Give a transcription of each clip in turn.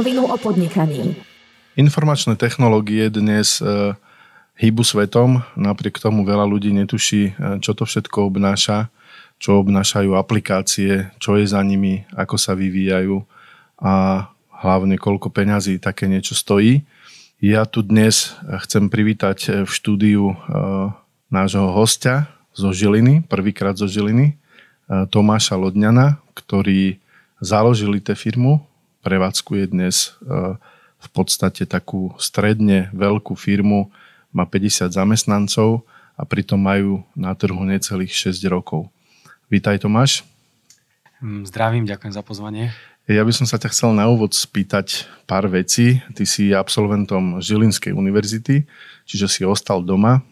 rovinu o podnikaní. Informačné technológie dnes e, hýbu svetom, napriek tomu veľa ľudí netuší, e, čo to všetko obnáša, čo obnášajú aplikácie, čo je za nimi, ako sa vyvíjajú a hlavne koľko peňazí také niečo stojí. Ja tu dnes chcem privítať v štúdiu e, nášho hostia zo Žiliny, prvýkrát zo Žiliny, Tomáša Lodňana, ktorý založil IT firmu, prevádzkuje dnes v podstate takú stredne veľkú firmu, má 50 zamestnancov a pritom majú na trhu necelých 6 rokov. Vítaj Tomáš. Mm, zdravím, ďakujem za pozvanie. Ja by som sa ťa chcel na úvod spýtať pár vecí. Ty si absolventom Žilinskej univerzity, čiže si ostal doma.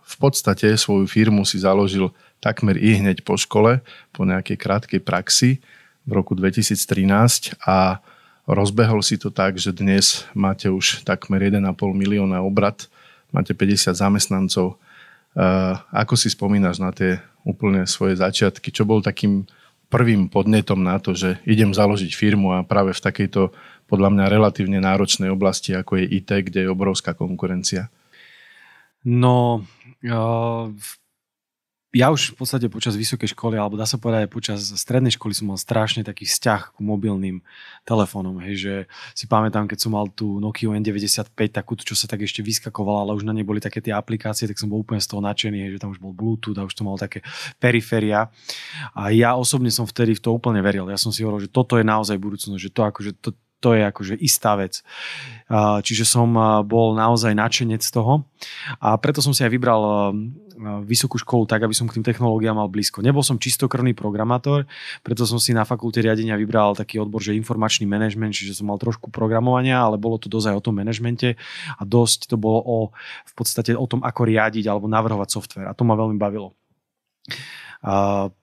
V podstate svoju firmu si založil takmer i hneď po škole, po nejakej krátkej praxi v roku 2013 a rozbehol si to tak, že dnes máte už takmer 1,5 milióna obrad, máte 50 zamestnancov. Ako si spomínaš na tie úplne svoje začiatky? Čo bol takým prvým podnetom na to, že idem založiť firmu a práve v takejto podľa mňa relatívne náročnej oblasti, ako je IT, kde je obrovská konkurencia? No, v ja už v podstate počas vysokej školy, alebo dá sa povedať aj počas strednej školy som mal strašne taký vzťah k mobilným telefónom, hej, že si pamätám, keď som mal tú Nokia N95, takú, čo sa tak ešte vyskakovala, ale už na nej boli také tie aplikácie, tak som bol úplne z toho nadšený, hej, že tam už bol Bluetooth a už to mal také periféria. A ja osobne som vtedy v to úplne veril. Ja som si hovoril, že toto je naozaj budúcnosť, že to akože to, to je akože istá vec. Čiže som bol naozaj nadšenec toho a preto som si aj vybral vysokú školu tak, aby som k tým technológiám mal blízko. Nebol som čistokrvný programátor, preto som si na fakulte riadenia vybral taký odbor, že informačný manažment, čiže som mal trošku programovania, ale bolo to dosť aj o tom manažmente a dosť to bolo o, v podstate o tom, ako riadiť alebo navrhovať software a to ma veľmi bavilo.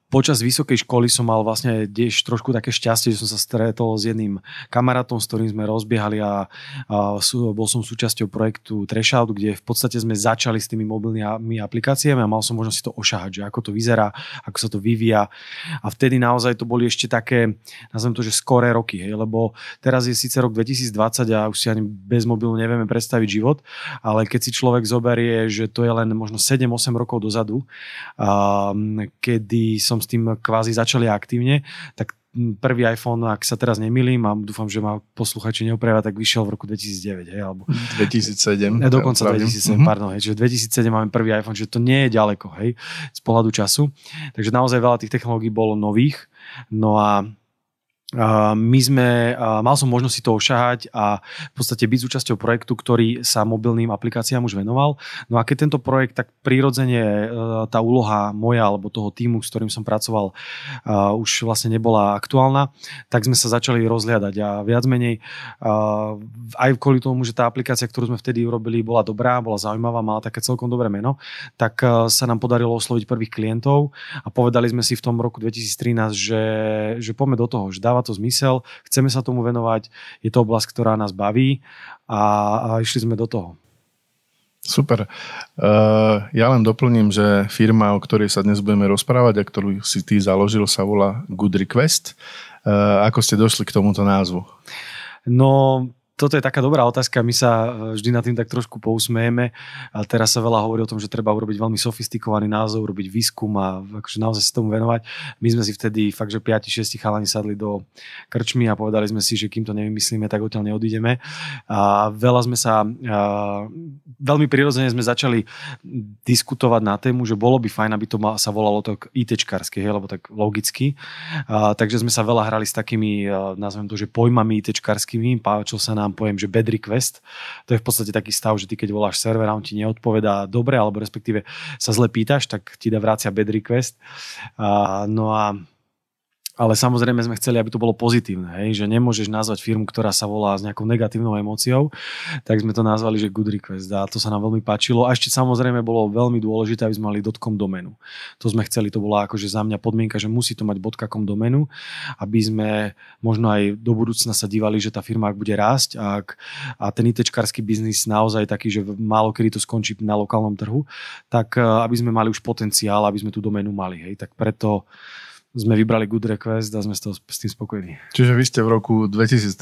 Počas vysokej školy som mal vlastne tiež trošku také šťastie, že som sa stretol s jedným kamarátom, s ktorým sme rozbiehali a, a sú, bol som súčasťou projektu Threshout, kde v podstate sme začali s tými mobilnými aplikáciami a mal som možnosť si to ošahať, že ako to vyzerá, ako sa to vyvíja. A vtedy naozaj to boli ešte také, nazvem to, že skoré roky, hej, lebo teraz je síce rok 2020 a už si ani bez mobilu nevieme predstaviť život, ale keď si človek zoberie, že to je len možno 7-8 rokov dozadu, a, kedy som som s tým kvázi začali aktívne, tak prvý iPhone, ak sa teraz nemýlim a dúfam, že ma posluchači neopravia, tak vyšiel v roku 2009, hej, alebo 2007. Ne, dokonca 2007, mm-hmm. pardon, hej, čiže 2007 máme prvý iPhone, že to nie je ďaleko, hej, z pohľadu času. Takže naozaj veľa tých technológií bolo nových, no a my sme, mal som možnosť si to ošahať a v podstate byť súčasťou projektu, ktorý sa mobilným aplikáciám už venoval. No a keď tento projekt, tak prirodzene e, tá úloha moja alebo toho týmu, s ktorým som pracoval, už vlastne nebola aktuálna, tak sme sa začali rozhliadať a viac menej aj kvôli tomu, že tá aplikácia, ktorú sme vtedy urobili, bola dobrá, bola zaujímavá, mala také celkom dobré meno, tak e, sa nám podarilo osloviť prvých klientov a povedali sme si v tom roku 2013, že, že poďme do toho, že dáva dáva to zmysel, chceme sa tomu venovať, je to oblasť, ktorá nás baví a, a išli sme do toho. Super. Uh, ja len doplním, že firma, o ktorej sa dnes budeme rozprávať a ktorú si ty založil, sa volá Good Request. Uh, ako ste došli k tomuto názvu? No, toto je taká dobrá otázka, my sa e, vždy na tým tak trošku pousmejeme a teraz sa veľa hovorí o tom, že treba urobiť veľmi sofistikovaný názov, urobiť výskum a akože naozaj sa tomu venovať. My sme si vtedy fakt, že 5-6 chalani sadli do krčmy a povedali sme si, že kým to nevymyslíme, tak odtiaľ neodídeme. A veľa sme sa, a, veľmi prirodzene sme začali diskutovať na tému, že bolo by fajn, aby to sa volalo to ITčkarské, lebo tak logicky. A, takže sme sa veľa hrali s takými, nazvem to, že pojmami ITčkarskými, páčil sa nám nám poviem, že bad request. To je v podstate taký stav, že ty keď voláš server a on ti neodpovedá dobre, alebo respektíve sa zle pýtaš, tak ti dá vrácia bad request. A, no a ale samozrejme sme chceli, aby to bolo pozitívne, hej? že nemôžeš nazvať firmu, ktorá sa volá s nejakou negatívnou emóciou, tak sme to nazvali, že good request a to sa nám veľmi páčilo. A ešte samozrejme bolo veľmi dôležité, aby sme mali .com domenu. To sme chceli, to bola akože za mňa podmienka, že musí to mať .com domenu, aby sme možno aj do budúcna sa dívali, že tá firma ak bude rásť a, ak, a ten ITčkarský biznis naozaj taký, že málo kedy to skončí na lokálnom trhu, tak eh, aby sme mali už potenciál, aby sme tú domenu mali. Hej? Tak preto sme vybrali Good Request a sme s, toho, s tým spokojní. Čiže vy ste v roku 2013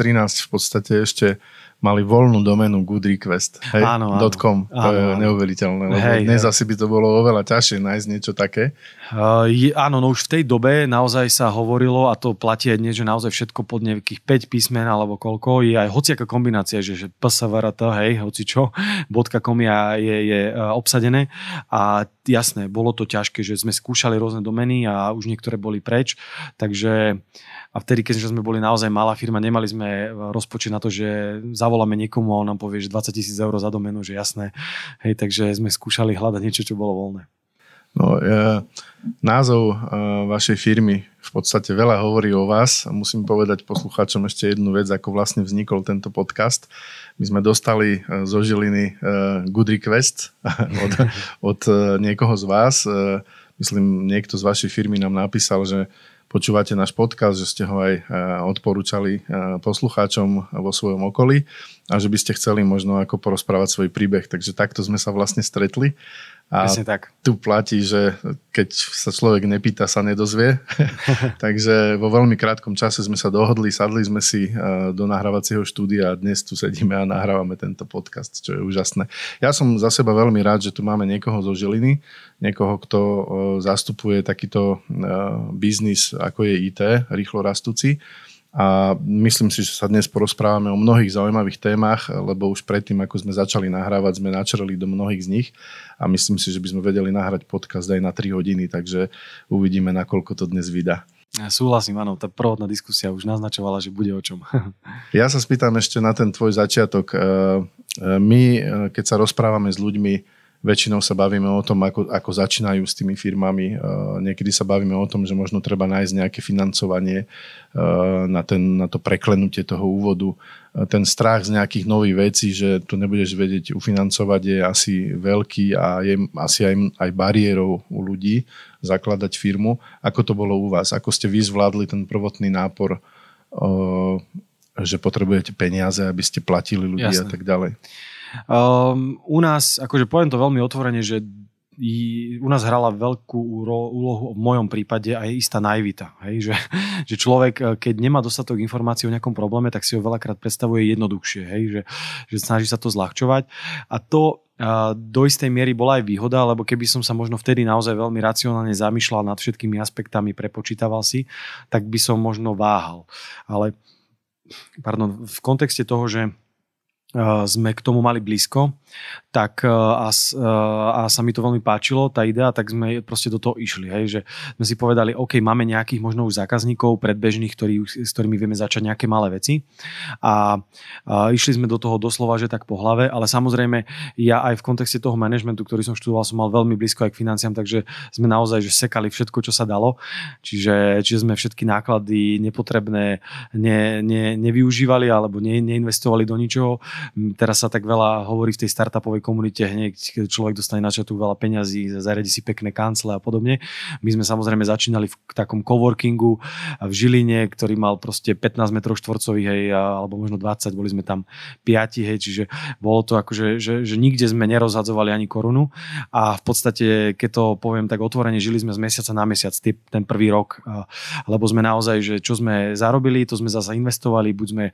v podstate ešte mali voľnú doménu Good Request. Hej? Áno, áno. .com. To je áno. neuveriteľné, lebo hej, dnes hej. asi by to bolo oveľa ťažšie nájsť niečo také. Uh, je, áno, no už v tej dobe naozaj sa hovorilo, a to platí aj dnes, že naozaj všetko pod nejakých 5 písmen alebo koľko, je aj hociaká kombinácia, že, že PSVRT, hej, hoci čo, .com je, je, je obsadené a jasné, bolo to ťažké, že sme skúšali rôzne domeny a už niektoré boli preč, takže a vtedy, keď sme boli naozaj malá firma, nemali sme rozpočet na to, že zavoláme niekomu a on nám povie, že 20 tisíc eur za domenu, že jasné. Hej, takže sme skúšali hľadať niečo, čo bolo voľné. No, ja, názov uh, vašej firmy v podstate veľa hovorí o vás. Musím povedať poslucháčom ešte jednu vec, ako vlastne vznikol tento podcast. My sme dostali uh, zo Žiliny uh, good request od, od uh, niekoho z vás. Uh, myslím, niekto z vašej firmy nám napísal, že počúvate náš podcast, že ste ho aj e, odporúčali e, poslucháčom vo svojom okolí a že by ste chceli možno ako porozprávať svoj príbeh. Takže takto sme sa vlastne stretli. A tak. tu platí, že keď sa človek nepýta, sa nedozvie. Takže vo veľmi krátkom čase sme sa dohodli, sadli sme si e, do nahrávacieho štúdia a dnes tu sedíme a nahrávame tento podcast, čo je úžasné. Ja som za seba veľmi rád, že tu máme niekoho zo Žiliny, niekoho, kto zastupuje takýto biznis, ako je IT, rýchlo rastúci a myslím si, že sa dnes porozprávame o mnohých zaujímavých témach, lebo už predtým, ako sme začali nahrávať, sme načreli do mnohých z nich a myslím si, že by sme vedeli nahrať podcast aj na 3 hodiny, takže uvidíme, nakoľko to dnes vydá. Ja súhlasím, áno, tá prvotná diskusia už naznačovala, že bude o čom. ja sa spýtam ešte na ten tvoj začiatok. E, e, my, e, keď sa rozprávame s ľuďmi, väčšinou sa bavíme o tom, ako, ako začínajú s tými firmami. Niekedy sa bavíme o tom, že možno treba nájsť nejaké financovanie na, ten, na to preklenutie toho úvodu. Ten strach z nejakých nových vecí, že to nebudeš vedieť ufinancovať, je asi veľký a je asi aj, aj bariérou u ľudí zakladať firmu. Ako to bolo u vás? Ako ste vy zvládli ten prvotný nápor že potrebujete peniaze, aby ste platili ľudí Jasne. a tak ďalej. Um, u nás, akože poviem to veľmi otvorene, že u nás hrala veľkú úlohu v mojom prípade aj istá naivita. Hej? Že, že človek, eh, keď nemá dostatok informácií o nejakom probléme, tak si ho veľakrát predstavuje jednoduchšie. Hej? Že, že snaží sa to zľahčovať. A to a do istej miery bola aj výhoda, lebo keby som sa možno vtedy naozaj veľmi racionálne zamýšľal nad všetkými aspektami, prepočítaval si, tak by som možno váhal. Ale pardon, v kontexte toho, že sme k tomu mali blízko, tak a, a sa mi to veľmi páčilo, tá idea, tak sme proste do toho išli. Hej, že sme si povedali, OK, máme nejakých možno už zákazníkov predbežných, ktorý, s ktorými vieme začať nejaké malé veci a, a išli sme do toho doslova, že tak po hlave, ale samozrejme ja aj v kontexte toho manažmentu, ktorý som študoval, som mal veľmi blízko aj k financiám, takže sme naozaj že sekali všetko, čo sa dalo, čiže, čiže sme všetky náklady nepotrebné ne, ne, nevyužívali alebo ne, neinvestovali do ničoho Teraz sa tak veľa hovorí v tej startupovej komunite, hneď človek dostane na čatu veľa peňazí, zariadi si pekné kancle a podobne. My sme samozrejme začínali v takom coworkingu v Žiline, ktorý mal proste 15 m štvorcových, hej, alebo možno 20, boli sme tam 5, hej, čiže bolo to akože, že, že nikde sme nerozhadzovali ani korunu a v podstate, keď to poviem tak otvorene, žili sme z mesiaca na mesiac ten prvý rok, lebo sme naozaj, že čo sme zarobili, to sme zase investovali, buď sme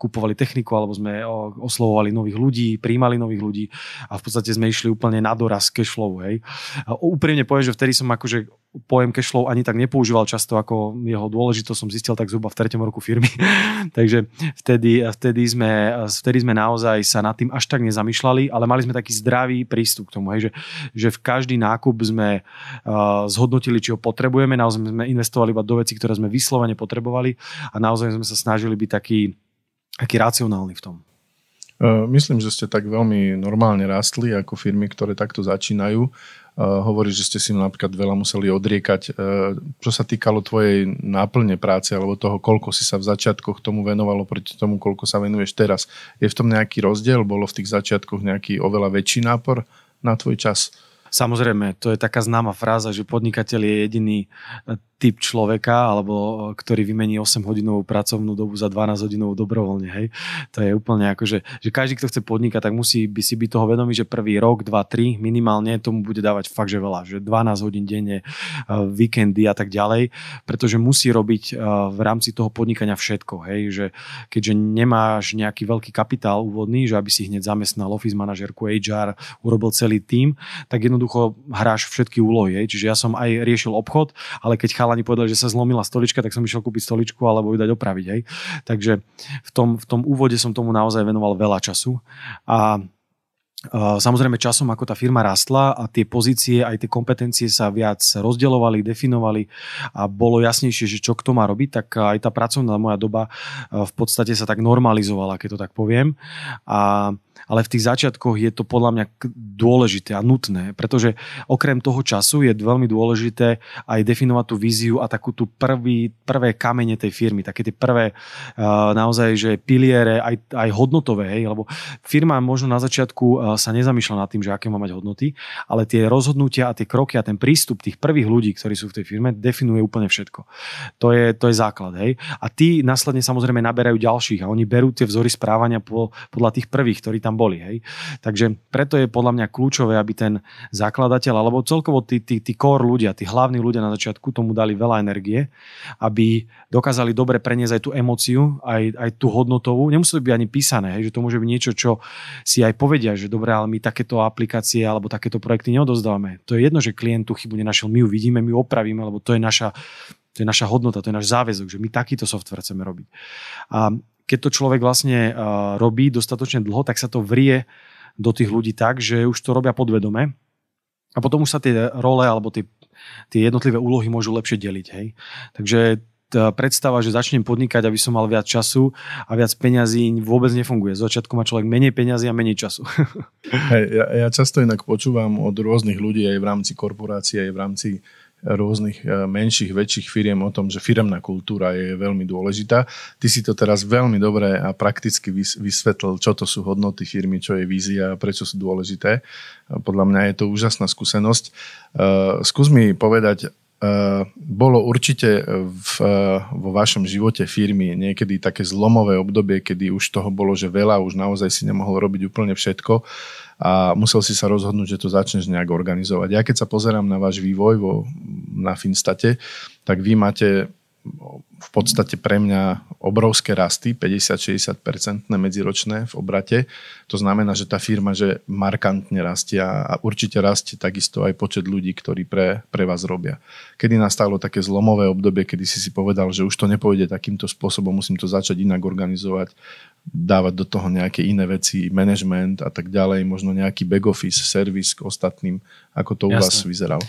kupovali techniku, alebo sme oslovovali nových ľudí, príjmali nových ľudí a v podstate sme išli úplne na doraz cashflow. Hej. A úprimne poviem, že vtedy som akože pojem cashflow ani tak nepoužíval často, ako jeho dôležitosť som zistil tak zhruba v tretom roku firmy. Takže vtedy, vtedy, sme, vtedy sme naozaj sa nad tým až tak nezamýšľali, ale mali sme taký zdravý prístup k tomu, hej, že, že v každý nákup sme uh, zhodnotili, či ho potrebujeme, naozaj sme investovali iba do vecí, ktoré sme vyslovene potrebovali a naozaj sme sa snažili byť taký, taký racionálny v tom. Myslím, že ste tak veľmi normálne rastli ako firmy, ktoré takto začínajú. Hovorí, že ste si napríklad veľa museli odriekať. Čo sa týkalo tvojej náplne práce alebo toho, koľko si sa v začiatkoch tomu venovalo proti tomu, koľko sa venuješ teraz. Je v tom nejaký rozdiel? Bolo v tých začiatkoch nejaký oveľa väčší nápor na tvoj čas? Samozrejme, to je taká známa fráza, že podnikateľ je jediný typ človeka, alebo e, ktorý vymení 8 hodinovú pracovnú dobu za 12 hodinovú dobrovoľne. Hej. To je úplne ako, že, že každý, kto chce podnikať, tak musí by si byť toho vedomý, že prvý rok, 2, 3 minimálne tomu bude dávať fakt, že veľa, že 12 hodín denne, e, víkendy a tak ďalej, pretože musí robiť e, v rámci toho podnikania všetko. Hej. Že keďže nemáš nejaký veľký kapitál úvodný, že aby si hneď zamestnal office manažerku, HR, urobil celý tým, tak jednoducho hráš všetky úlohy. Hej. Čiže ja som aj riešil obchod, ale keď chalani povedali, že sa zlomila stolička, tak som išiel kúpiť stoličku alebo ju dať opraviť. Hej. Takže v tom, v tom úvode som tomu naozaj venoval veľa času a Samozrejme časom, ako tá firma rastla a tie pozície, aj tie kompetencie sa viac rozdeľovali, definovali a bolo jasnejšie, že čo kto má robiť, tak aj tá pracovná moja doba v podstate sa tak normalizovala, keď to tak poviem. A ale v tých začiatkoch je to podľa mňa dôležité a nutné, pretože okrem toho času je veľmi dôležité aj definovať tú víziu a takú tú prvý, prvé kamene tej firmy, také tie prvé uh, naozaj, že piliere, aj, aj hodnotové, hej, lebo firma možno na začiatku uh, sa nezamýšľa nad tým, že aké má mať hodnoty, ale tie rozhodnutia a tie kroky a ten prístup tých prvých ľudí, ktorí sú v tej firme, definuje úplne všetko. To je, to je základ. Hej. A tí následne samozrejme naberajú ďalších a oni berú tie vzory správania po, podľa tých prvých, ktorí tam boli. Hej. Takže preto je podľa mňa kľúčové, aby ten zakladateľ, alebo celkovo tí, tí, tí core ľudia, tí hlavní ľudia na začiatku tomu dali veľa energie, aby dokázali dobre preniesť aj tú emóciu, aj, aj tú hodnotovú. Nemusí to byť ani písané, hej, že to môže byť niečo, čo si aj povedia, že dobre, ale my takéto aplikácie alebo takéto projekty neodozdávame. To je jedno, že klient tú chybu nenašiel, my ju vidíme, my ju opravíme, lebo to je naša to je naša hodnota, to je náš záväzok, že my takýto software chceme robiť. A keď to človek vlastne robí dostatočne dlho, tak sa to vrie do tých ľudí tak, že už to robia podvedome a potom už sa tie role alebo tie, tie jednotlivé úlohy môžu lepšie deliť. Hej. Takže tá predstava, že začnem podnikať, aby som mal viac času a viac peňazí vôbec nefunguje. Z začiatku má človek menej peňazí a menej času. Hej, ja, ja často inak počúvam od rôznych ľudí aj v rámci korporácie, aj v rámci rôznych e, menších, väčších firiem o tom, že firemná kultúra je veľmi dôležitá. Ty si to teraz veľmi dobre a prakticky vysvetlil, čo to sú hodnoty firmy, čo je vízia a prečo sú dôležité. Podľa mňa je to úžasná skúsenosť. E, skús mi povedať, bolo určite v, vo vašom živote firmy niekedy také zlomové obdobie, kedy už toho bolo, že veľa, už naozaj si nemohol robiť úplne všetko a musel si sa rozhodnúť, že to začneš nejak organizovať. Ja keď sa pozerám na váš vývoj vo, na Finstate, tak vy máte v podstate pre mňa obrovské rasty, 50-60% medziročné v obrate. To znamená, že tá firma že markantne rastie a určite rastie takisto aj počet ľudí, ktorí pre, pre vás robia. Kedy nastalo také zlomové obdobie, kedy si si povedal, že už to nepôjde takýmto spôsobom, musím to začať inak organizovať, dávať do toho nejaké iné veci, management a tak ďalej, možno nejaký back office, servis k ostatným, ako to u Jasne. vás vyzeral?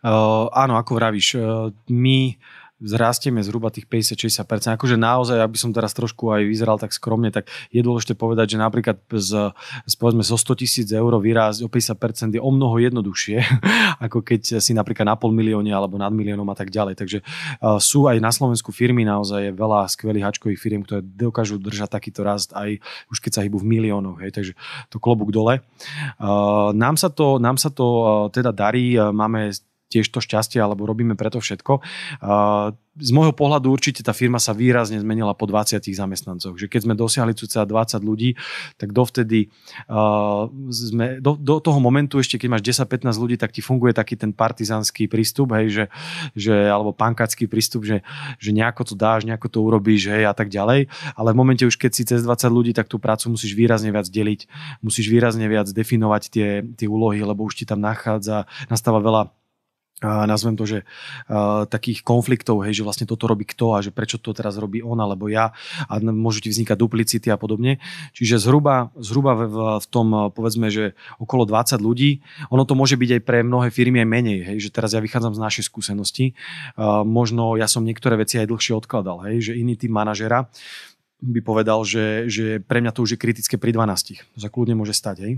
Uh, áno, ako vravíš, uh, my zrastieme zhruba tých 50-60%. Akože naozaj, aby som teraz trošku aj vyzeral tak skromne, tak je dôležité povedať, že napríklad z, z povedzme zo 100 tisíc eur vyrásť o 50% je o mnoho jednoduchšie, ako keď si napríklad na pol milióne alebo nad miliónom a tak ďalej. Takže uh, sú aj na Slovensku firmy naozaj veľa skvelých hačkových firm, ktoré dokážu držať takýto rast aj už keď sa hýbu v miliónoch. Hej, takže to klobúk dole. Uh, nám sa to, nám sa to uh, teda darí, máme tiež to šťastie, alebo robíme preto všetko. Z môjho pohľadu určite tá firma sa výrazne zmenila po 20 zamestnancoch. Že keď sme dosiahli cca 20 ľudí, tak dovtedy sme, do, do toho momentu ešte, keď máš 10-15 ľudí, tak ti funguje taký ten partizanský prístup, hej, že, že, alebo pankácky prístup, že, že nejako to dáš, nejako to urobíš hej, a tak ďalej. Ale v momente už, keď si cez 20 ľudí, tak tú prácu musíš výrazne viac deliť, musíš výrazne viac definovať tie, tie úlohy, lebo už ti tam nachádza, nastáva veľa nazvem to, že takých konfliktov, hej, že vlastne toto robí kto a že prečo to teraz robí on alebo ja a môžu ti vznikať duplicity a podobne. Čiže zhruba, zhruba v, v tom povedzme, že okolo 20 ľudí, ono to môže byť aj pre mnohé firmy aj menej, hej, že teraz ja vychádzam z našej skúsenosti, možno ja som niektoré veci aj dlhšie odkladal, hej, že iný tým manažera by povedal, že, že pre mňa to už je kritické pri 12. To sa kľudne môže stať, hej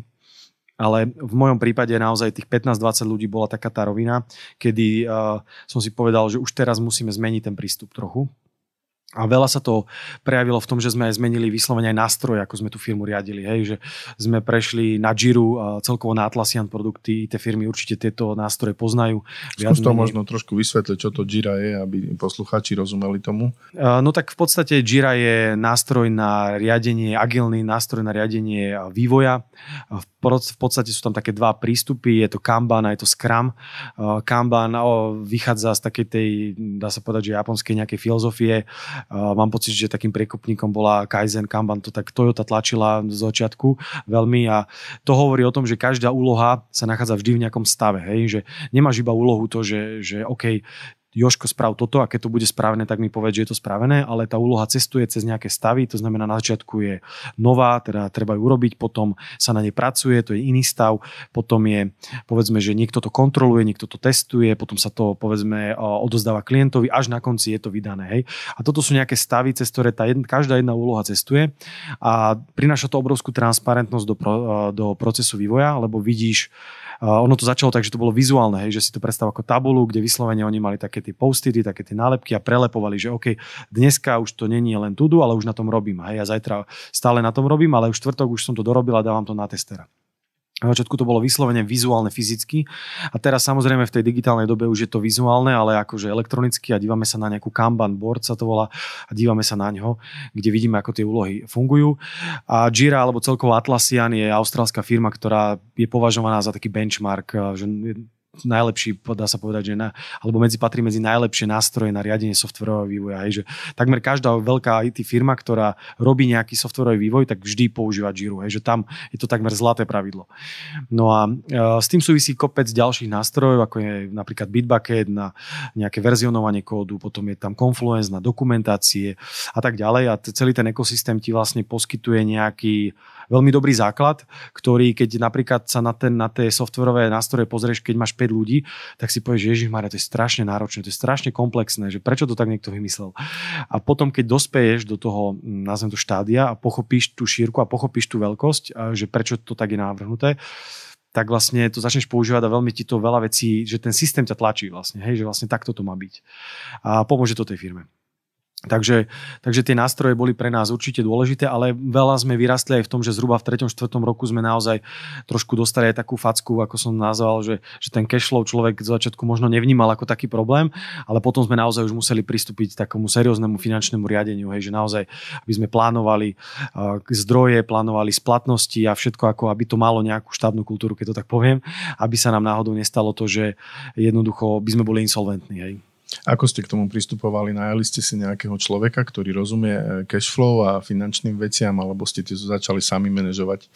ale v mojom prípade naozaj tých 15-20 ľudí bola taká tá rovina, kedy uh, som si povedal, že už teraz musíme zmeniť ten prístup trochu A veľa sa to prejavilo v tom, že sme zmenili vyslovene aj nástroj, ako sme tú firmu riadili. Hej, že sme prešli na Jiru, celkovo na Atlassian produkty, tie firmy určite tieto nástroje poznajú. Skús to možno trošku vysvetliť, čo to Jira je, aby poslucháči rozumeli tomu. No tak v podstate Jira je nástroj na riadenie, agilný nástroj na riadenie vývoja. V podstate sú tam také dva prístupy, je to Kanban a je to Scrum. Kanban vychádza z takej tej, dá sa povedať, že japonskej nejakej filozofie mám pocit, že takým prekopníkom bola Kaizen Kanban, to tak Toyota tlačila z začiatku veľmi a to hovorí o tom, že každá úloha sa nachádza vždy v nejakom stave, hej? že nemáš iba úlohu to, že, že OK, Joško, sprav toto a keď to bude správne, tak mi povedz, že je to spravené, ale tá úloha cestuje cez nejaké stavy, to znamená na začiatku je nová, teda treba ju urobiť, potom sa na nej pracuje, to je iný stav, potom je, povedzme, že niekto to kontroluje, niekto to testuje, potom sa to, povedzme, odozdáva klientovi, až na konci je to vydané. Hej. A toto sú nejaké stavy, cez ktoré tá jedna, každá jedna úloha cestuje a prináša to obrovskú transparentnosť do, do procesu vývoja, lebo vidíš, ono to začalo tak, že to bolo vizuálne, hej, že si to predstav ako tabulu, kde vyslovene oni mali také tie postity, také tie nálepky a prelepovali, že OK, dneska už to není len tudu, ale už na tom robím. Hej, a zajtra stále na tom robím, ale už štvrtok už som to dorobil a dávam to na testera. Na začiatku to bolo vyslovene vizuálne fyzicky a teraz samozrejme v tej digitálnej dobe už je to vizuálne, ale akože elektronicky a dívame sa na nejakú Kanban board sa to volá a dívame sa na ňo, kde vidíme, ako tie úlohy fungujú. A Jira alebo celkovo Atlassian je austrálska firma, ktorá je považovaná za taký benchmark, že najlepší, dá sa povedať, že na, alebo medzi patrí medzi najlepšie nástroje na riadenie softwarového vývoja. Hej, že takmer každá veľká IT firma, ktorá robí nejaký softwarový vývoj, tak vždy používa Jiru. Hej, že tam je to takmer zlaté pravidlo. No a e, s tým súvisí kopec ďalších nástrojov, ako je napríklad Bitbucket na nejaké verzionovanie kódu, potom je tam Confluence na dokumentácie a tak ďalej. A celý ten ekosystém ti vlastne poskytuje nejaký veľmi dobrý základ, ktorý keď napríklad sa na, ten, na tie softwarové nástroje pozrieš, keď máš 5 ľudí, tak si povieš, Ježiš Maria, to je strašne náročné, to je strašne komplexné, že prečo to tak niekto vymyslel. A potom, keď dospeješ do toho, hm, nazvem to štádia a pochopíš tú šírku a pochopíš tú veľkosť, že prečo to tak je navrhnuté, tak vlastne to začneš používať a veľmi ti to veľa vecí, že ten systém ťa tlačí vlastne, hej, že vlastne takto to má byť. A pomôže to tej firme. Takže, takže tie nástroje boli pre nás určite dôležité, ale veľa sme vyrastli aj v tom, že zhruba v 3. 4. roku sme naozaj trošku dostali aj takú facku, ako som nazval, že, že ten cashflow človek z začiatku možno nevnímal ako taký problém, ale potom sme naozaj už museli pristúpiť k takomu serióznemu finančnému riadeniu, hej, že naozaj, aby sme plánovali uh, zdroje, plánovali splatnosti a všetko, ako aby to malo nejakú štábnu kultúru, keď to tak poviem, aby sa nám náhodou nestalo to, že jednoducho by sme boli insolventní. Hej. Ako ste k tomu pristupovali? Najali ste si nejakého človeka, ktorý rozumie e, cash flow a finančným veciam, alebo ste to začali sami manažovať?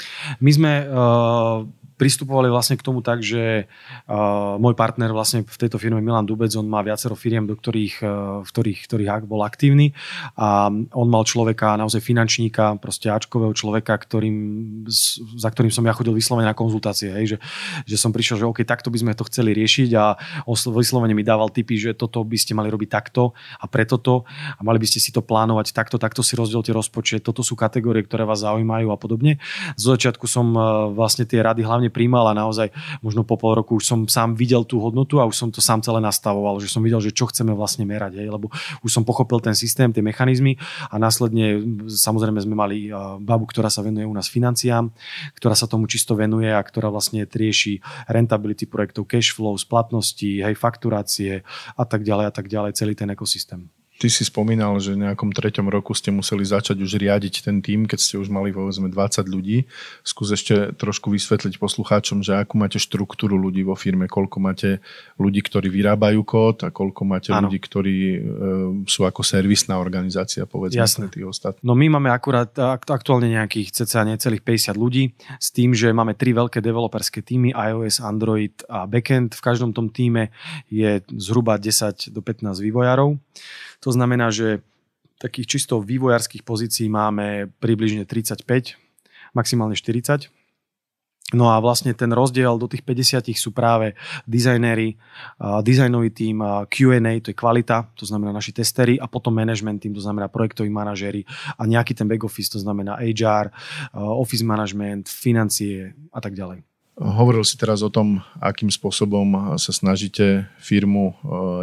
My sme uh, pristupovali vlastne k tomu tak, že uh, môj partner vlastne v tejto firme Milan Dubec, on má viacero firiem, do ktorých, uh, v ktorých, ktorých bol aktívny a on mal človeka, naozaj finančníka, proste Ačkového človeka, ktorým, za ktorým som ja chodil vyslovene na konzultácie, hej, že, že som prišiel, že OK, takto by sme to chceli riešiť a vyslovene mi dával tipy, že toto by ste mali robiť takto a preto to a mali by ste si to plánovať takto, takto si rozdielte rozpočet, toto sú kategórie, ktoré vás zaujímajú a podobne. Z začiatku som uh, vlastne tie rady hlavne správne príjmal a naozaj možno po pol roku už som sám videl tú hodnotu a už som to sám celé nastavoval, že som videl, že čo chceme vlastne merať, hej, lebo už som pochopil ten systém, tie mechanizmy a následne samozrejme sme mali babu, ktorá sa venuje u nás financiám, ktorá sa tomu čisto venuje a ktorá vlastne rieši rentability projektov, cash flow, splatnosti, hej, fakturácie a tak ďalej a tak ďalej, celý ten ekosystém. Ty si spomínal, že v nejakom treťom roku ste museli začať už riadiť ten tým, keď ste už mali povedzme 20 ľudí. Skús ešte trošku vysvetliť poslucháčom, že akú máte štruktúru ľudí vo firme, koľko máte ľudí, ktorí vyrábajú kód a koľko máte ano. ľudí, ktorí e, sú ako servisná organizácia, povedzme Jasne. tých ostatných. No my máme akurát aktuálne nejakých cca necelých 50 ľudí s tým, že máme tri veľké developerské týmy, iOS, Android a backend. V každom tom týme je zhruba 10 do 15 vývojárov. To znamená, že takých čisto vývojárskych pozícií máme približne 35, maximálne 40. No a vlastne ten rozdiel do tých 50 sú práve dizajnéri, dizajnový tým, Q&A, to je kvalita, to znamená naši testery a potom management tým, to znamená projektoví manažéri a nejaký ten back office, to znamená HR, office management, financie a tak ďalej. Hovoril si teraz o tom, akým spôsobom sa snažíte firmu e,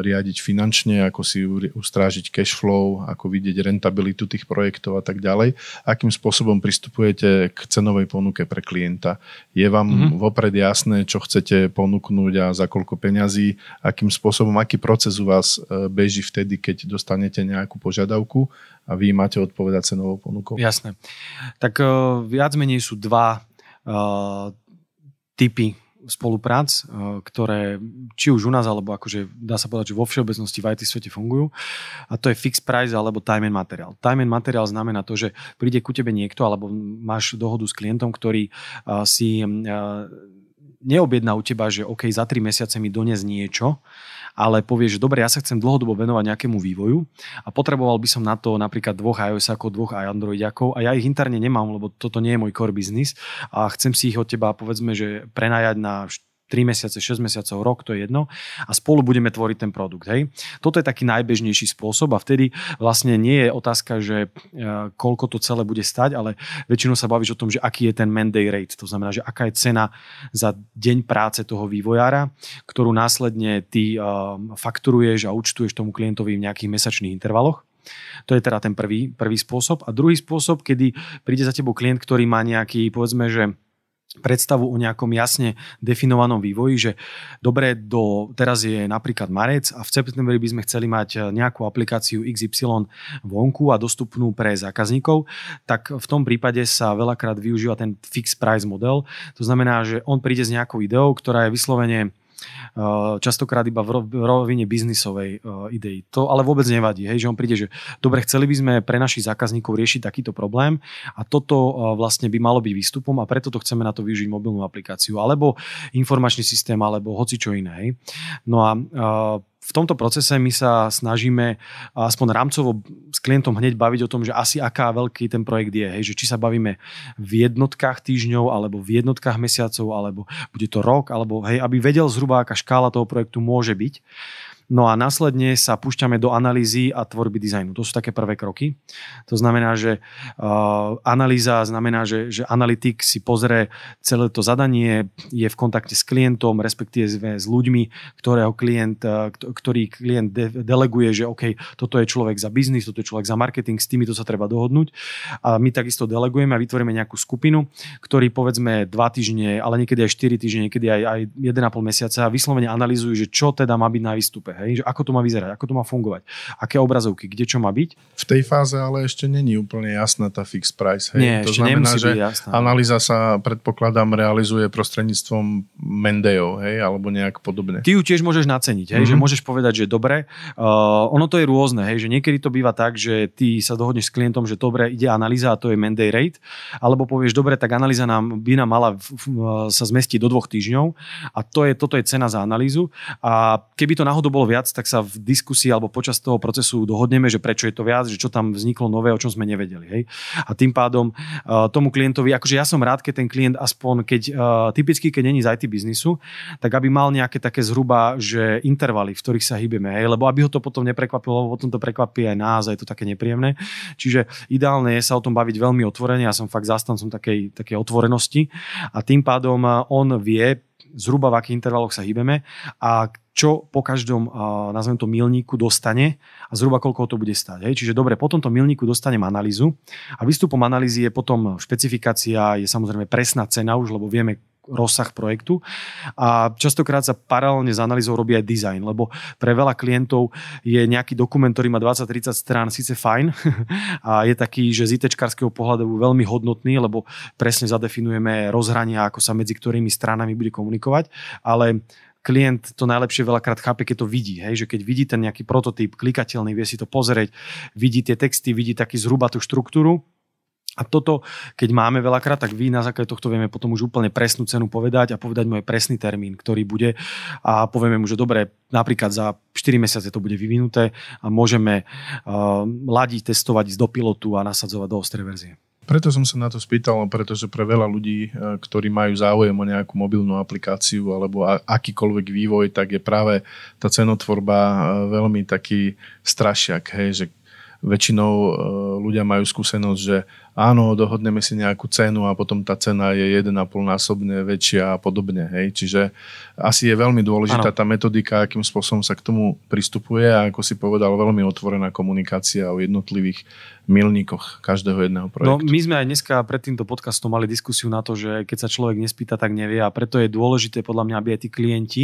riadiť finančne, ako si ustrážiť cash flow, ako vidieť rentabilitu tých projektov a tak ďalej. Akým spôsobom pristupujete k cenovej ponuke pre klienta? Je vám mm-hmm. vopred jasné, čo chcete ponúknuť a za koľko peňazí? Akým spôsobom, aký proces u vás e, beží vtedy, keď dostanete nejakú požiadavku a vy máte odpovedať cenovou ponukou? Jasné. Tak uh, viac menej sú dva typy spoluprác, uh, ktoré či už u nás, alebo akože dá sa povedať, že vo všeobecnosti v IT svete fungujú. A to je fixed price alebo time and material. Time and material znamená to, že príde ku tebe niekto, alebo máš dohodu s klientom, ktorý uh, si uh, neobjedná u teba, že OK, za 3 mesiace mi dones niečo, ale povie, že dobre, ja sa chcem dlhodobo venovať nejakému vývoju a potreboval by som na to napríklad dvoch iOS ako dvoch Androidiakov a ja ich interne nemám, lebo toto nie je môj core business a chcem si ich od teba povedzme, že prenajať na 3 mesiace, 6 mesiacov, rok, to je jedno a spolu budeme tvoriť ten produkt. Hej. Toto je taký najbežnejší spôsob a vtedy vlastne nie je otázka, že e, koľko to celé bude stať, ale väčšinou sa bavíš o tom, že aký je ten mandate rate, to znamená, že aká je cena za deň práce toho vývojára, ktorú následne ty e, fakturuješ a účtuješ tomu klientovi v nejakých mesačných intervaloch. To je teda ten prvý, prvý spôsob. A druhý spôsob, kedy príde za tebou klient, ktorý má nejaký, povedzme, že predstavu o nejakom jasne definovanom vývoji, že dobre, do, teraz je napríklad marec a v septembri by sme chceli mať eh, nejakú aplikáciu XY vonku a dostupnú pre zákazníkov, tak v tom prípade sa veľakrát využíva ten fixed price model. To znamená, že on príde s nejakou ideou, ktorá je vyslovene častokrát iba v rovine biznisovej eh, idei. To ale vôbec nevadí, hej, že on príde, že dobre, chceli by sme pre našich zákazníkov riešiť takýto problém a toto eh, vlastne by malo byť výstupom a preto to chceme na to využiť mobilnú aplikáciu alebo informačný systém alebo hoci čo iné. Hej. No a v tomto procese my sa snažíme aspoň rámcovo s klientom hneď baviť o tom, že asi aká veľký ten projekt je. Hej, že či sa bavíme v jednotkách týždňov, alebo v jednotkách mesiacov, alebo bude to rok, alebo hej, aby vedel zhruba, aká škála toho projektu môže byť. No a následne sa púšťame do analýzy a tvorby dizajnu. To sú také prvé kroky. To znamená, že uh, analýza znamená, že, že analytik si pozrie celé to zadanie, je v kontakte s klientom, respektíve s ľuďmi, ktorého klient, ktorý klient de- deleguje, že OK, toto je človek za biznis, toto je človek za marketing, s týmito sa treba dohodnúť. A my takisto delegujeme a vytvoríme nejakú skupinu, ktorí povedzme dva týždne, ale niekedy aj 4 týždne, niekedy aj, aj 1,5 mesiaca vyslovene analýzujú, že čo teda má byť na výstupe hej? Že ako to má vyzerať, ako to má fungovať, aké obrazovky, kde čo má byť. V tej fáze ale ešte není úplne jasná tá fixed price. Hej? Nie, to ešte znamená, že jasná. analýza sa predpokladám realizuje prostredníctvom Mendejo, hej, alebo nejak podobne. Ty ju tiež môžeš naceniť, hej, mm-hmm. že mhm. môžeš povedať, že dobre, uh, ono to je rôzne, hej, že niekedy to býva tak, že ty sa dohodneš s klientom, že dobre, ide analýza a to je Menday rate, alebo povieš, dobre, tak analýza nám by nám mala v, v, sa zmestiť do dvoch týždňov a to je, toto je cena za analýzu a keby to náhodou bolo bolo viac, tak sa v diskusii alebo počas toho procesu dohodneme, že prečo je to viac, že čo tam vzniklo nové, o čom sme nevedeli. Hej? A tým pádom uh, tomu klientovi, akože ja som rád, keď ten klient aspoň, keď uh, typicky, keď není z IT biznisu, tak aby mal nejaké také zhruba, že intervaly, v ktorých sa hýbeme, hej? lebo aby ho to potom neprekvapilo, lebo potom to prekvapí aj nás a je to také nepríjemné. Čiže ideálne je sa o tom baviť veľmi otvorene, ja som fakt zastancom takej, takej otvorenosti a tým pádom on vie, zhruba v akých intervaloch sa hýbeme a čo po každom, nazvem to, milníku dostane a zhruba koľko to bude stať. Hej? Čiže dobre, po tomto milníku dostanem analýzu a výstupom analýzy je potom špecifikácia, je samozrejme presná cena už, lebo vieme, rozsah projektu a častokrát sa paralelne s analýzou robí aj design, lebo pre veľa klientov je nejaký dokument, ktorý má 20-30 strán, síce fajn a je taký, že z ITčkarského pohľadu veľmi hodnotný, lebo presne zadefinujeme rozhrania, ako sa medzi ktorými stranami bude komunikovať, ale klient to najlepšie veľakrát chápe, keď to vidí. Hej? Že keď vidí ten nejaký prototyp klikateľný, vie si to pozrieť, vidí tie texty, vidí taký zhruba tú štruktúru, a toto, keď máme veľakrát, tak vy na základe tohto vieme potom už úplne presnú cenu povedať a povedať mu aj presný termín, ktorý bude a povieme mu, že dobre, napríklad za 4 mesiace to bude vyvinuté a môžeme uh, ladiť, testovať, ísť do pilotu a nasadzovať do ostrej verzie. Preto som sa na to spýtal, pretože pre veľa ľudí, e, ktorí majú záujem o nejakú mobilnú aplikáciu alebo akýkoľvek vývoj, tak je práve tá cenotvorba e, veľmi taký strašiak, hej, že väčšinou ľudia majú skúsenosť, že áno, dohodneme si nejakú cenu a potom tá cena je 1,5 násobne väčšia a podobne. Hej? Čiže asi je veľmi dôležitá ano. tá metodika, akým spôsobom sa k tomu pristupuje a ako si povedal, veľmi otvorená komunikácia o jednotlivých milníkoch každého jedného projektu. No my sme aj dneska pred týmto podcastom mali diskusiu na to, že keď sa človek nespýta, tak nevie a preto je dôležité podľa mňa, aby aj tí klienti